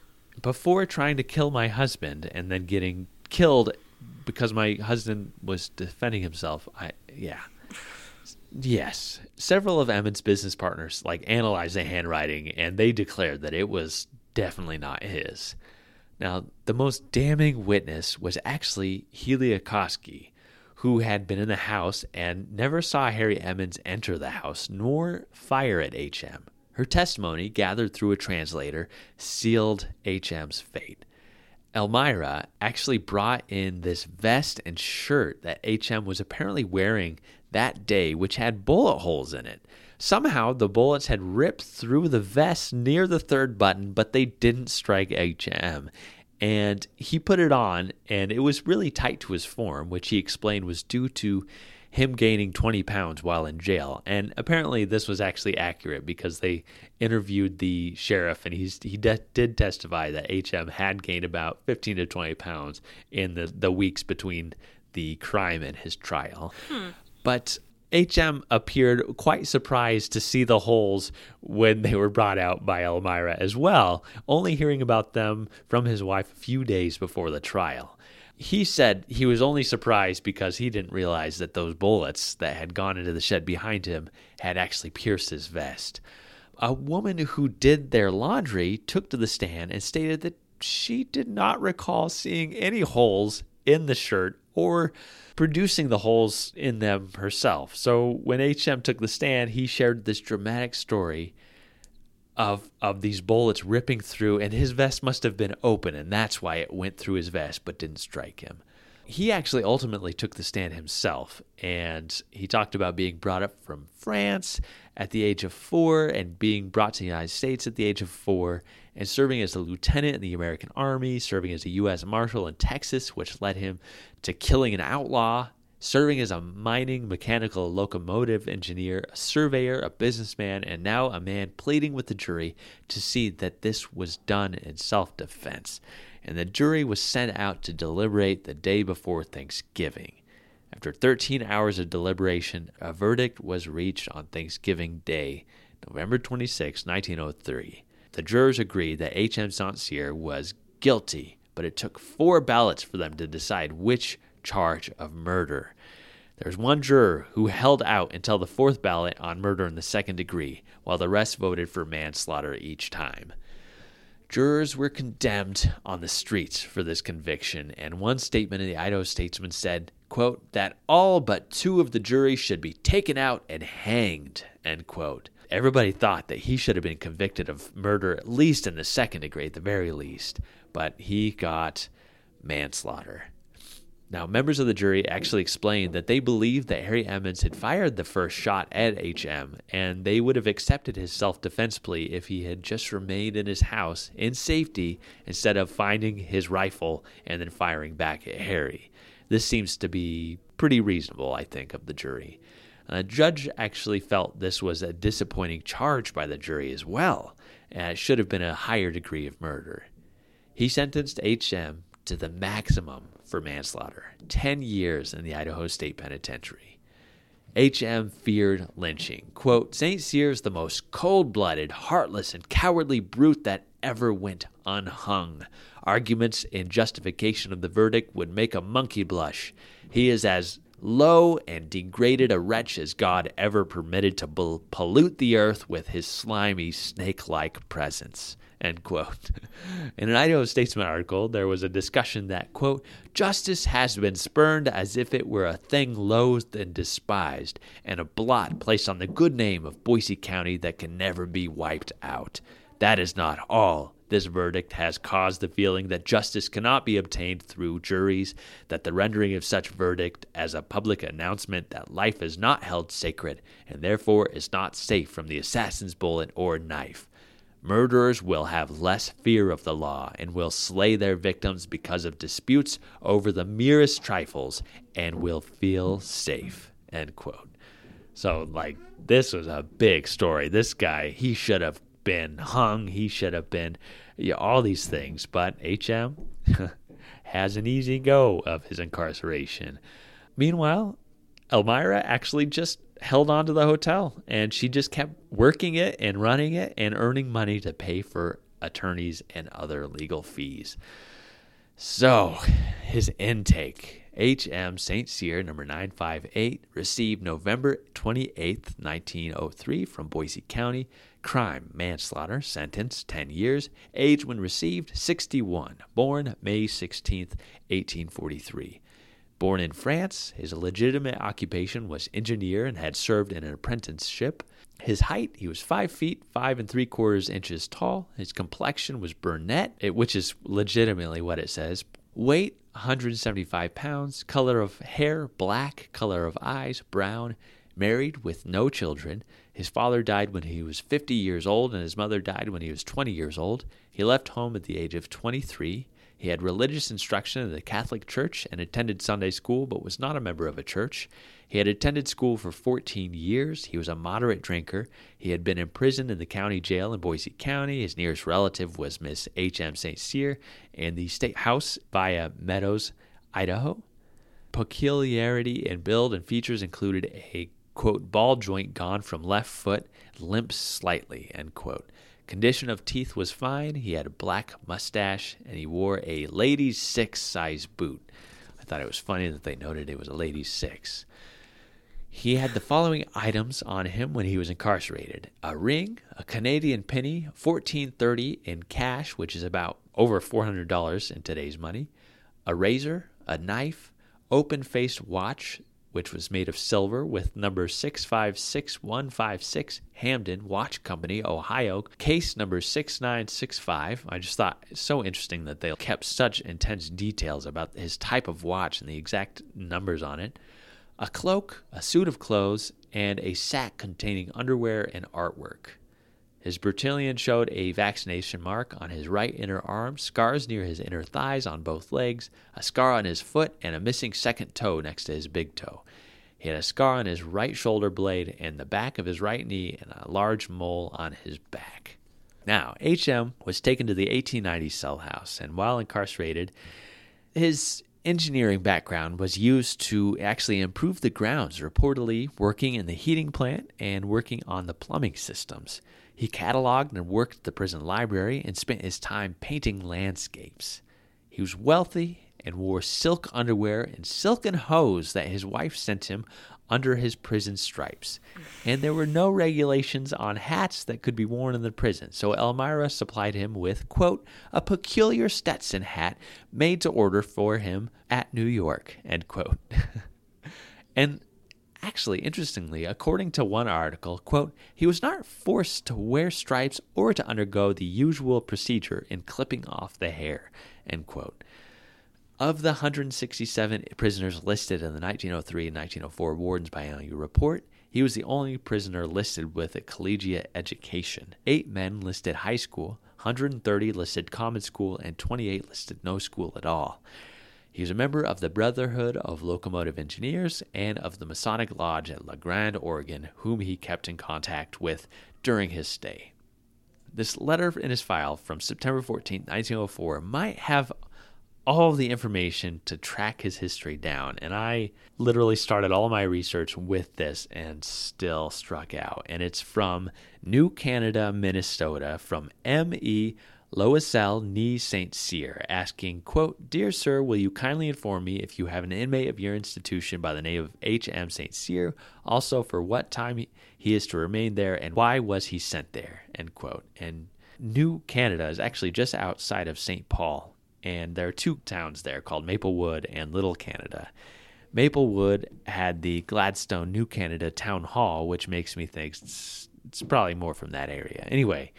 G: Before trying to kill my husband and then getting killed because my husband was defending himself, I yeah. Yes, several of Emmons' business partners like analyzed the handwriting and they declared that it was definitely not his. Now, the most damning witness was actually Helia Koski, who had been in the house and never saw Harry Emmons enter the house nor fire at HM. Her testimony, gathered through a translator, sealed HM's fate. Elmira actually brought in this vest and shirt that HM was apparently wearing that day, which had bullet holes in it. Somehow, the bullets had ripped through the vest near the third button, but they didn't strike HM. And he put it on, and it was really tight to his form, which he explained was due to him gaining 20 pounds while in jail. And apparently, this was actually accurate because they interviewed the sheriff, and he's, he de- did testify that HM had gained about 15 to 20 pounds in the, the weeks between the crime and his trial. Hmm. But HM appeared quite surprised to see the holes when they were brought out by Elmira as well, only hearing about them from his wife a few days before the trial. He said he was only surprised because he didn't realize that those bullets that had gone into the shed behind him had actually pierced his vest. A woman who did their laundry took to the stand and stated that she did not recall seeing any holes in the shirt or producing the holes in them herself. So when HM took the stand, he shared this dramatic story of of these bullets ripping through and his vest must have been open and that's why it went through his vest but didn't strike him. He actually ultimately took the stand himself and he talked about being brought up from France at the age of 4 and being brought to the United States at the age of 4 and serving as a lieutenant in the American Army, serving as a US Marshal in Texas which led him to killing an outlaw serving as a mining mechanical locomotive engineer, a surveyor, a businessman, and now a man pleading with the jury to see that this was done in self defense. And the jury was sent out to deliberate the day before Thanksgiving. After 13 hours of deliberation, a verdict was reached on Thanksgiving Day, November 26, 1903. The jurors agreed that H.M. St. Was guilty, but it took four ballots for them to decide which charge of murder. There's one juror who held out until the fourth ballot on murder in the second degree, while the rest voted for manslaughter each time. Jurors were condemned on the streets for this conviction, and one statement in the Idaho Statesman said, quote, that all but two of the jury should be taken out and hanged, end quote. Everybody thought that he should have been convicted of murder at least in the second degree, at the very least, but he got manslaughter. Now, members of the jury actually explained that they believed that Harry Emmons had fired the first shot at HM, and they would have accepted his self defense plea if he had just remained in his house in safety instead of finding his rifle and then firing back at Harry. This seems to be pretty reasonable, I think, of the jury. A judge actually felt this was a disappointing charge by the jury as well, and it should have been a higher degree of murder. He sentenced HM to the maximum for manslaughter 10 years in the Idaho State Penitentiary. HM feared lynching. Quote, St. Cyr's the most cold blooded, heartless, and cowardly brute that ever went unhung. Arguments in justification of the verdict would make a monkey blush. He is as low and degraded a wretch as God ever permitted to pollute the earth with his slimy, snake like presence. End quote. In an Idaho Statesman article, there was a discussion that, quote, justice has been spurned as if it were a thing loathed and despised, and a blot placed on the good name of Boise County that can never be wiped out. That is not all. This verdict has caused the feeling that justice cannot be obtained through juries, that the rendering of such verdict as a public announcement that life is not held sacred and therefore is not safe from the assassin's bullet or knife. Murderers will have less fear of the law and will slay their victims because of disputes over the merest trifles and will feel safe. End quote. So, like, this was a big story. This guy, he should have been hung. He should have been, yeah, all these things. But HM has an easy go of his incarceration. Meanwhile, Elmira actually just held on to the hotel and she just kept working it and running it and earning money to pay for attorneys and other legal fees. So, his intake HM St. Cyr number 958 received November 28, 1903 from Boise County. Crime manslaughter, sentence 10 years. Age when received 61. Born May 16, 1843. Born in France, his legitimate occupation was engineer and had served in an apprenticeship. His height, he was five feet, five and three quarters inches tall. His complexion was brunette, which is legitimately what it says. Weight, 175 pounds. Color of hair, black. Color of eyes, brown. Married with no children. His father died when he was 50 years old, and his mother died when he was 20 years old. He left home at the age of 23. He had religious instruction in the Catholic Church and attended Sunday school, but was not a member of a church. He had attended school for 14 years. He was a moderate drinker. He had been imprisoned in the county jail in Boise County. His nearest relative was Miss H.M. St. Cyr in the state house via Meadows, Idaho. Peculiarity in build and features included a quote ball joint gone from left foot, limps slightly, end quote. Condition of teeth was fine. He had a black mustache and he wore a ladies' six size boot. I thought it was funny that they noted it was a ladies' six. He had the following items on him when he was incarcerated a ring, a Canadian penny, 1430 in cash, which is about over $400 in today's money, a razor, a knife, open faced watch which was made of silver with number 656156 Hampden Watch Company, Ohio, case number 6965. I just thought so interesting that they kept such intense details about his type of watch and the exact numbers on it. A cloak, a suit of clothes, and a sack containing underwear and artwork. His Bertillon showed a vaccination mark on his right inner arm, scars near his inner thighs on both legs, a scar on his foot, and a missing second toe next to his big toe. He had a scar on his right shoulder blade and the back of his right knee, and a large mole on his back. Now, HM was taken to the 1890 cell house, and while incarcerated, his engineering background was used to actually improve the grounds, reportedly working in the heating plant and working on the plumbing systems. He cataloged and worked at the prison library and spent his time painting landscapes. He was wealthy and wore silk underwear and silken hose that his wife sent him under his prison stripes. And there were no regulations on hats that could be worn in the prison, so Elmira supplied him with, quote, a peculiar Stetson hat made to order for him at New York, end quote. and Actually, interestingly, according to one article, quote, he was not forced to wear stripes or to undergo the usual procedure in clipping off the hair, end quote. Of the 167 prisoners listed in the 1903 and 1904 Warden's Biennial Report, he was the only prisoner listed with a collegiate education. Eight men listed high school, 130 listed common school, and 28 listed no school at all. He was a member of the Brotherhood of Locomotive Engineers and of the Masonic Lodge at La Grande, Oregon, whom he kept in contact with during his stay. This letter in his file from September 14, 1904, might have all the information to track his history down. And I literally started all my research with this and still struck out. And it's from New Canada, Minnesota, from M.E. Loisel Nee St. Cyr, asking, quote, Dear sir, will you kindly inform me if you have an inmate of your institution by the name of H.M. St. Cyr, also for what time he is to remain there, and why was he sent there, end quote. And New Canada is actually just outside of St. Paul, and there are two towns there called Maplewood and Little Canada. Maplewood had the Gladstone New Canada Town Hall, which makes me think it's, it's probably more from that area. Anyway,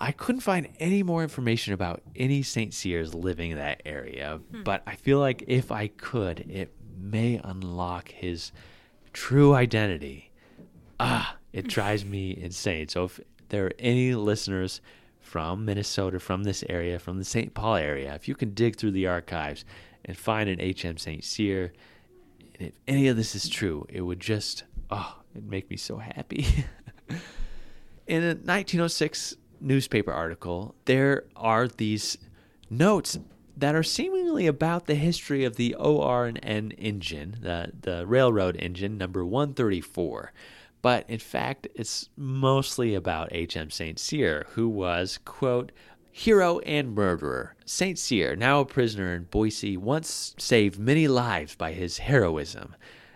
G: I couldn't find any more information about any St. Cyrs living in that area, hmm. but I feel like if I could, it may unlock his true identity. Ah, it drives me insane. So if there are any listeners from Minnesota, from this area, from the St. Paul area, if you can dig through the archives and find an HM St. Cyr, and if any of this is true, it would just oh, it'd make me so happy. In a 1906 newspaper article, there are these notes that are seemingly about the history of the OR&N engine, the, the railroad engine number 134. But in fact, it's mostly about H.M. St. Cyr, who was, quote, hero and murderer. St. Cyr, now a prisoner in Boise, once saved many lives by his heroism.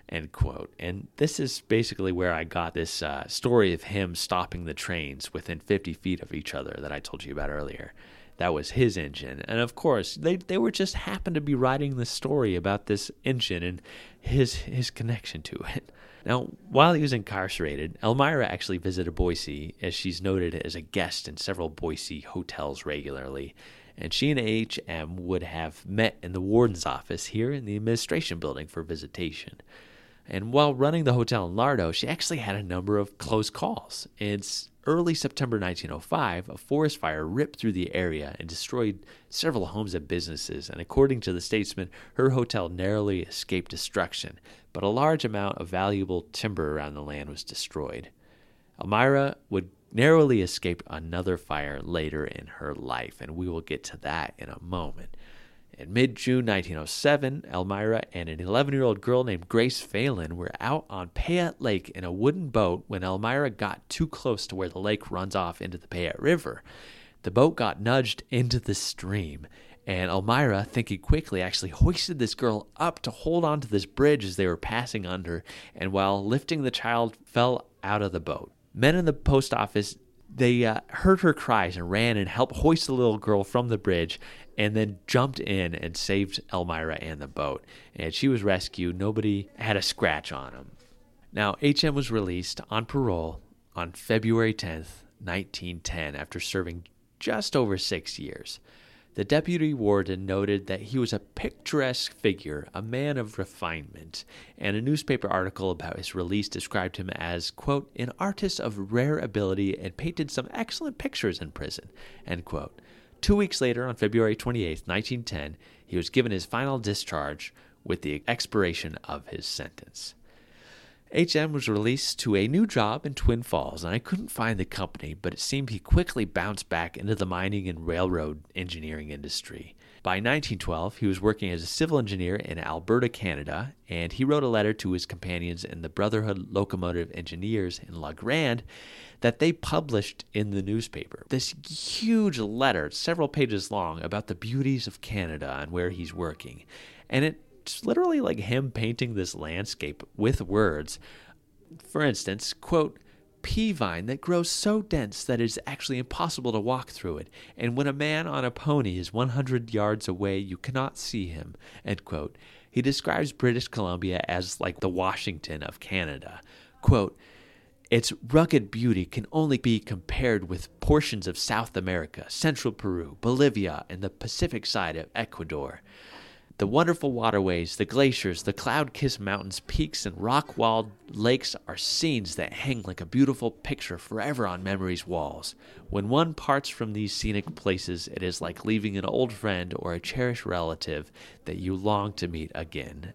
G: End quote. And this is basically where I got this uh, story of him stopping the trains within 50 feet of each other that I told you about earlier. That was his engine. And of course, they, they were just happened to be writing the story about this engine and his his connection to it. Now, while he was incarcerated, Elmira actually visited Boise, as she's noted as a guest in several Boise hotels regularly. And she and H.M. would have met in the warden's office here in the administration building for visitation. And while running the hotel in Lardo, she actually had a number of close calls. In early September 1905, a forest fire ripped through the area and destroyed several homes and businesses. And according to the statesman, her hotel narrowly escaped destruction, but a large amount of valuable timber around the land was destroyed. Elmira would narrowly escape another fire later in her life, and we will get to that in a moment. In mid June 1907, Elmira and an 11 year old girl named Grace Phelan were out on Payette Lake in a wooden boat when Elmira got too close to where the lake runs off into the Payette River. The boat got nudged into the stream, and Elmira, thinking quickly, actually hoisted this girl up to hold onto this bridge as they were passing under, and while lifting the child, fell out of the boat. Men in the post office they uh, heard her cries and ran and helped hoist the little girl from the bridge and then jumped in and saved Elmira and the boat. And she was rescued. Nobody had a scratch on him. Now, HM was released on parole on February 10th, 1910, after serving just over six years. The deputy warden noted that he was a picturesque figure, a man of refinement, and a newspaper article about his release described him as, quote, an artist of rare ability and painted some excellent pictures in prison, end quote. Two weeks later, on February 28, 1910, he was given his final discharge with the expiration of his sentence. HM was released to a new job in Twin Falls, and I couldn't find the company, but it seemed he quickly bounced back into the mining and railroad engineering industry. By 1912, he was working as a civil engineer in Alberta, Canada, and he wrote a letter to his companions in the Brotherhood Locomotive Engineers in La Grande that they published in the newspaper. This huge letter, several pages long, about the beauties of Canada and where he's working. And it it's literally like him painting this landscape with words. For instance, quote, pea vine that grows so dense that it is actually impossible to walk through it, and when a man on a pony is 100 yards away, you cannot see him. End quote. He describes British Columbia as like the Washington of Canada. Quote, its rugged beauty can only be compared with portions of South America, Central Peru, Bolivia, and the Pacific side of Ecuador. The wonderful waterways, the glaciers, the cloud kissed mountains, peaks, and rock walled lakes are scenes that hang like a beautiful picture forever on memory's walls. When one parts from these scenic places, it is like leaving an old friend or a cherished relative that you long to meet again.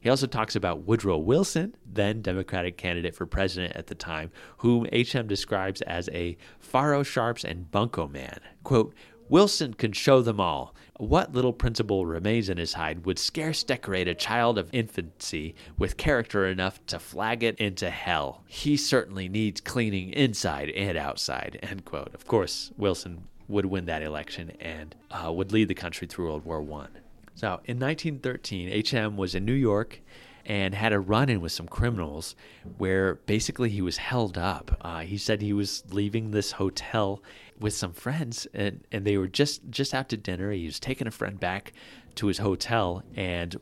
G: He also talks about Woodrow Wilson, then Democratic candidate for president at the time, whom HM describes as a faro sharps and bunco man. Quote, Wilson can show them all. What little principle remains in his hide would scarce decorate a child of infancy with character enough to flag it into hell. He certainly needs cleaning inside and outside. End quote. Of course, Wilson would win that election and uh, would lead the country through World War One. So in 1913, HM was in New York and had a run in with some criminals where basically he was held up. Uh, he said he was leaving this hotel with some friends and, and they were just, just out to dinner. He was taking a friend back to his hotel and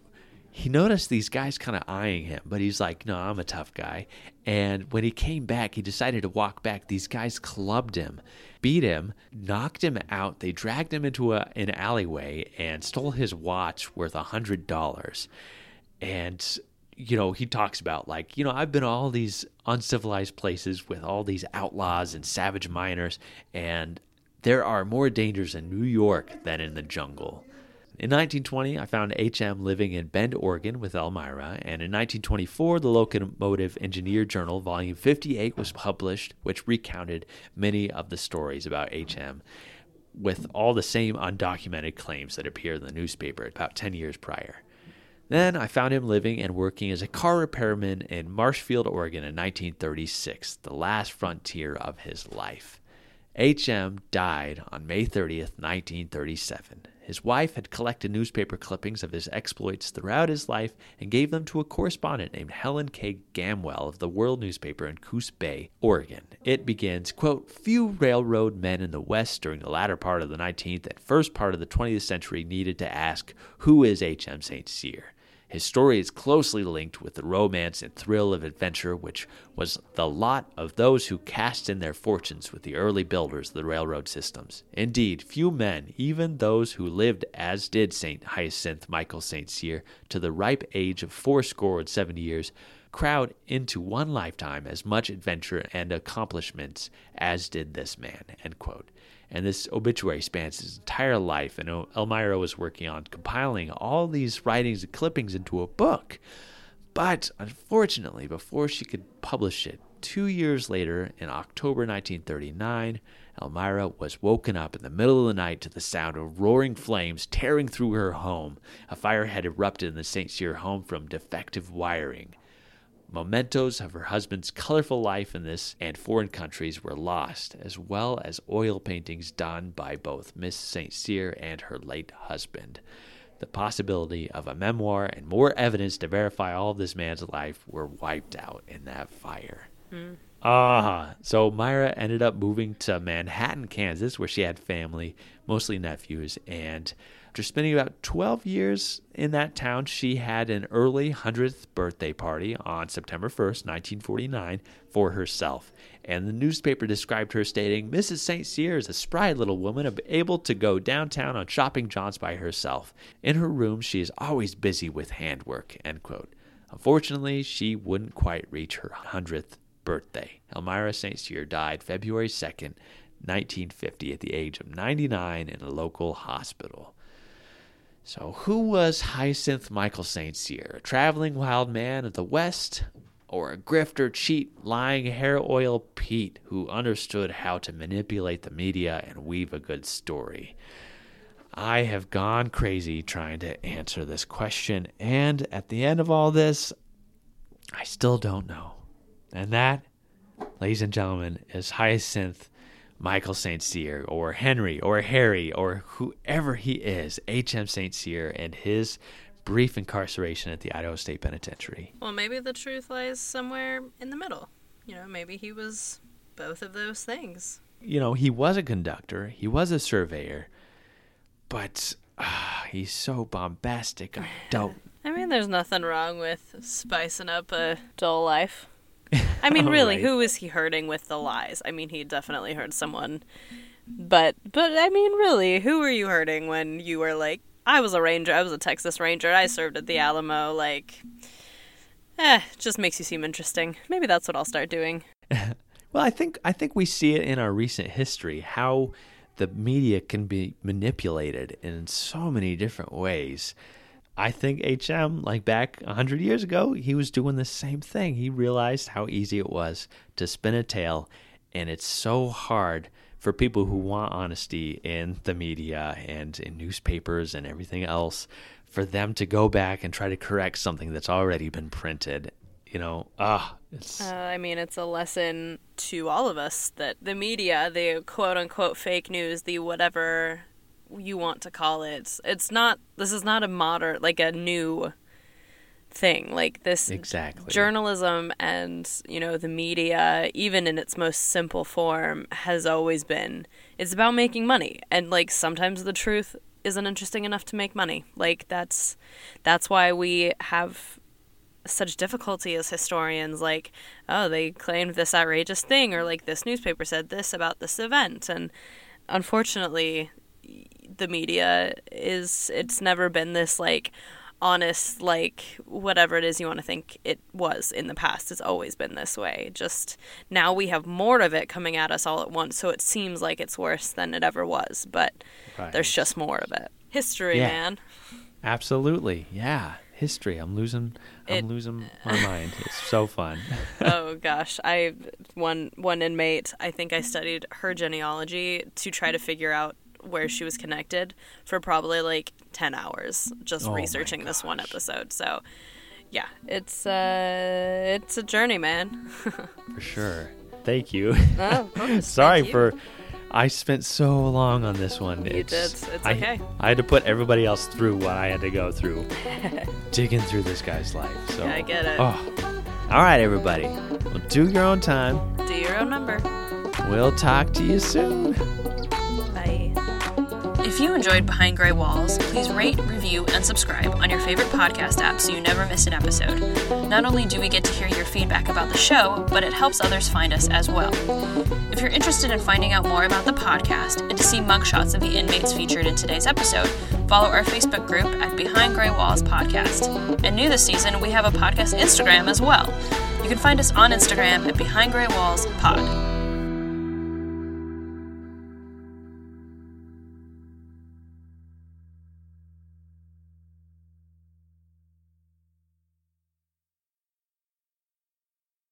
G: he noticed these guys kind of eyeing him, but he's like, no, I'm a tough guy. And when he came back, he decided to walk back. These guys clubbed him, beat him, knocked him out. They dragged him into a, an alleyway and stole his watch worth a $100. And you know, he talks about like, you know, I've been all these uncivilized places with all these outlaws and savage miners, and there are more dangers in New York than in the jungle. In 1920, I found HM living in Bend, Oregon with Elmira, and in 1924, the Locomotive Engineer Journal, volume 58, was published, which recounted many of the stories about HM with all the same undocumented claims that appeared in the newspaper about 10 years prior. Then I found him living and working as a car repairman in Marshfield, Oregon in 1936, the last frontier of his life. H.M. died on May 30th, 1937. His wife had collected newspaper clippings of his exploits throughout his life and gave them to a correspondent named Helen K. Gamwell of the World newspaper in Coos Bay, Oregon. It begins, quote, Few railroad men in the West during the latter part of the 19th and first part of the 20th century needed to ask, Who is H.M. St. Cyr? His story is closely linked with the romance and thrill of adventure which was the lot of those who cast in their fortunes with the early builders of the railroad systems. Indeed, few men, even those who lived as did St. Hyacinth Michael St. Cyr to the ripe age of fourscore and seventy years, crowd into one lifetime as much adventure and accomplishments as did this man. End quote and this obituary spans his entire life. And Elmira was working on compiling all these writings and clippings into a book. But unfortunately, before she could publish it, two years later, in October 1939, Elmira was woken up in the middle of the night to the sound of roaring flames tearing through her home. A fire had erupted in the St. Cyr home from defective wiring. Mementos of her husband's colorful life in this and foreign countries were lost, as well as oil paintings done by both Miss St. Cyr and her late husband. The possibility of a memoir and more evidence to verify all of this man's life were wiped out in that fire.
A: Mm.
G: Ah, uh, so Myra ended up moving to Manhattan, Kansas, where she had family, mostly nephews, and after spending about 12 years in that town, she had an early 100th birthday party on September 1st, 1949, for herself. And the newspaper described her stating, Mrs. St. Cyr is a spry little woman able to go downtown on shopping jaunts by herself. In her room, she is always busy with handwork. End quote. Unfortunately, she wouldn't quite reach her 100th birthday. Elmira St. Cyr died February 2nd, 1950, at the age of 99 in a local hospital. So, who was Hyacinth Michael St. Cyr? A traveling wild man of the West, or a grifter, cheat, lying hair oil Pete who understood how to manipulate the media and weave a good story? I have gone crazy trying to answer this question, and at the end of all this, I still don't know. And that, ladies and gentlemen, is Hyacinth Michael St. Cyr or Henry or Harry or whoever he is, H.M. St. Cyr and his brief incarceration at the Idaho State Penitentiary.
A: Well, maybe the truth lies somewhere in the middle. You know, maybe he was both of those things.
G: You know, he was a conductor, he was a surveyor, but uh, he's so bombastic. I don't.
A: I mean, there's nothing wrong with spicing up a dull life. I mean, really, right. who is he hurting with the lies? I mean, he definitely hurt someone, but but I mean, really, who were you hurting when you were like, I was a ranger, I was a Texas Ranger, I served at the Alamo, like, eh, just makes you seem interesting. Maybe that's what I'll start doing.
G: well, I think I think we see it in our recent history how the media can be manipulated in so many different ways. I think HM, like back 100 years ago, he was doing the same thing. He realized how easy it was to spin a tale, and it's so hard for people who want honesty in the media and in newspapers and everything else for them to go back and try to correct something that's already been printed. You know, ah,
A: uh, I mean, it's a lesson to all of us that the media, the quote unquote fake news, the whatever you want to call it. It's not this is not a modern like a new thing. Like this
G: exactly
A: journalism and, you know, the media, even in its most simple form, has always been it's about making money. And like sometimes the truth isn't interesting enough to make money. Like that's that's why we have such difficulty as historians like oh they claimed this outrageous thing or like this newspaper said this about this event and unfortunately the media is it's never been this like honest, like whatever it is you want to think it was in the past. It's always been this way. Just now we have more of it coming at us all at once, so it seems like it's worse than it ever was, but
G: Right.
A: there's just more of it. History,
G: Yeah.
A: man.
G: Absolutely. Yeah. History. I'm losing I'm
A: It-
G: losing my mind. It's so fun.
A: oh gosh, I one one inmate. I think I studied her genealogy to try to figure out where she was connected for probably like ten hours, just
G: Oh
A: researching this one episode. So, yeah, it's uh, it's a journey, man.
G: for sure. Thank you.
A: Oh.
G: Sorry
A: Thank you.
G: for I spent so long on this one.
A: You did. It's
G: I,
A: okay.
G: I had to put everybody else through what I had to go through, digging through this guy's life. So
A: Yeah, I get it.
G: Oh, all right, everybody. Well, do your own time.
A: Do your own number.
G: We'll talk to you soon.
J: If you enjoyed Behind Grey Walls, please rate, review, and subscribe on your favorite podcast app so you never miss an episode. Not only do we get to hear your feedback about the show, but it helps others find us as well. If you're interested in finding out more about the podcast and to see mugshots of the inmates featured in today's episode, follow our Facebook group at Behind Grey Walls Podcast. And new this season, we have a podcast Instagram as well. You can find us on Instagram at Behind Grey Walls Pod.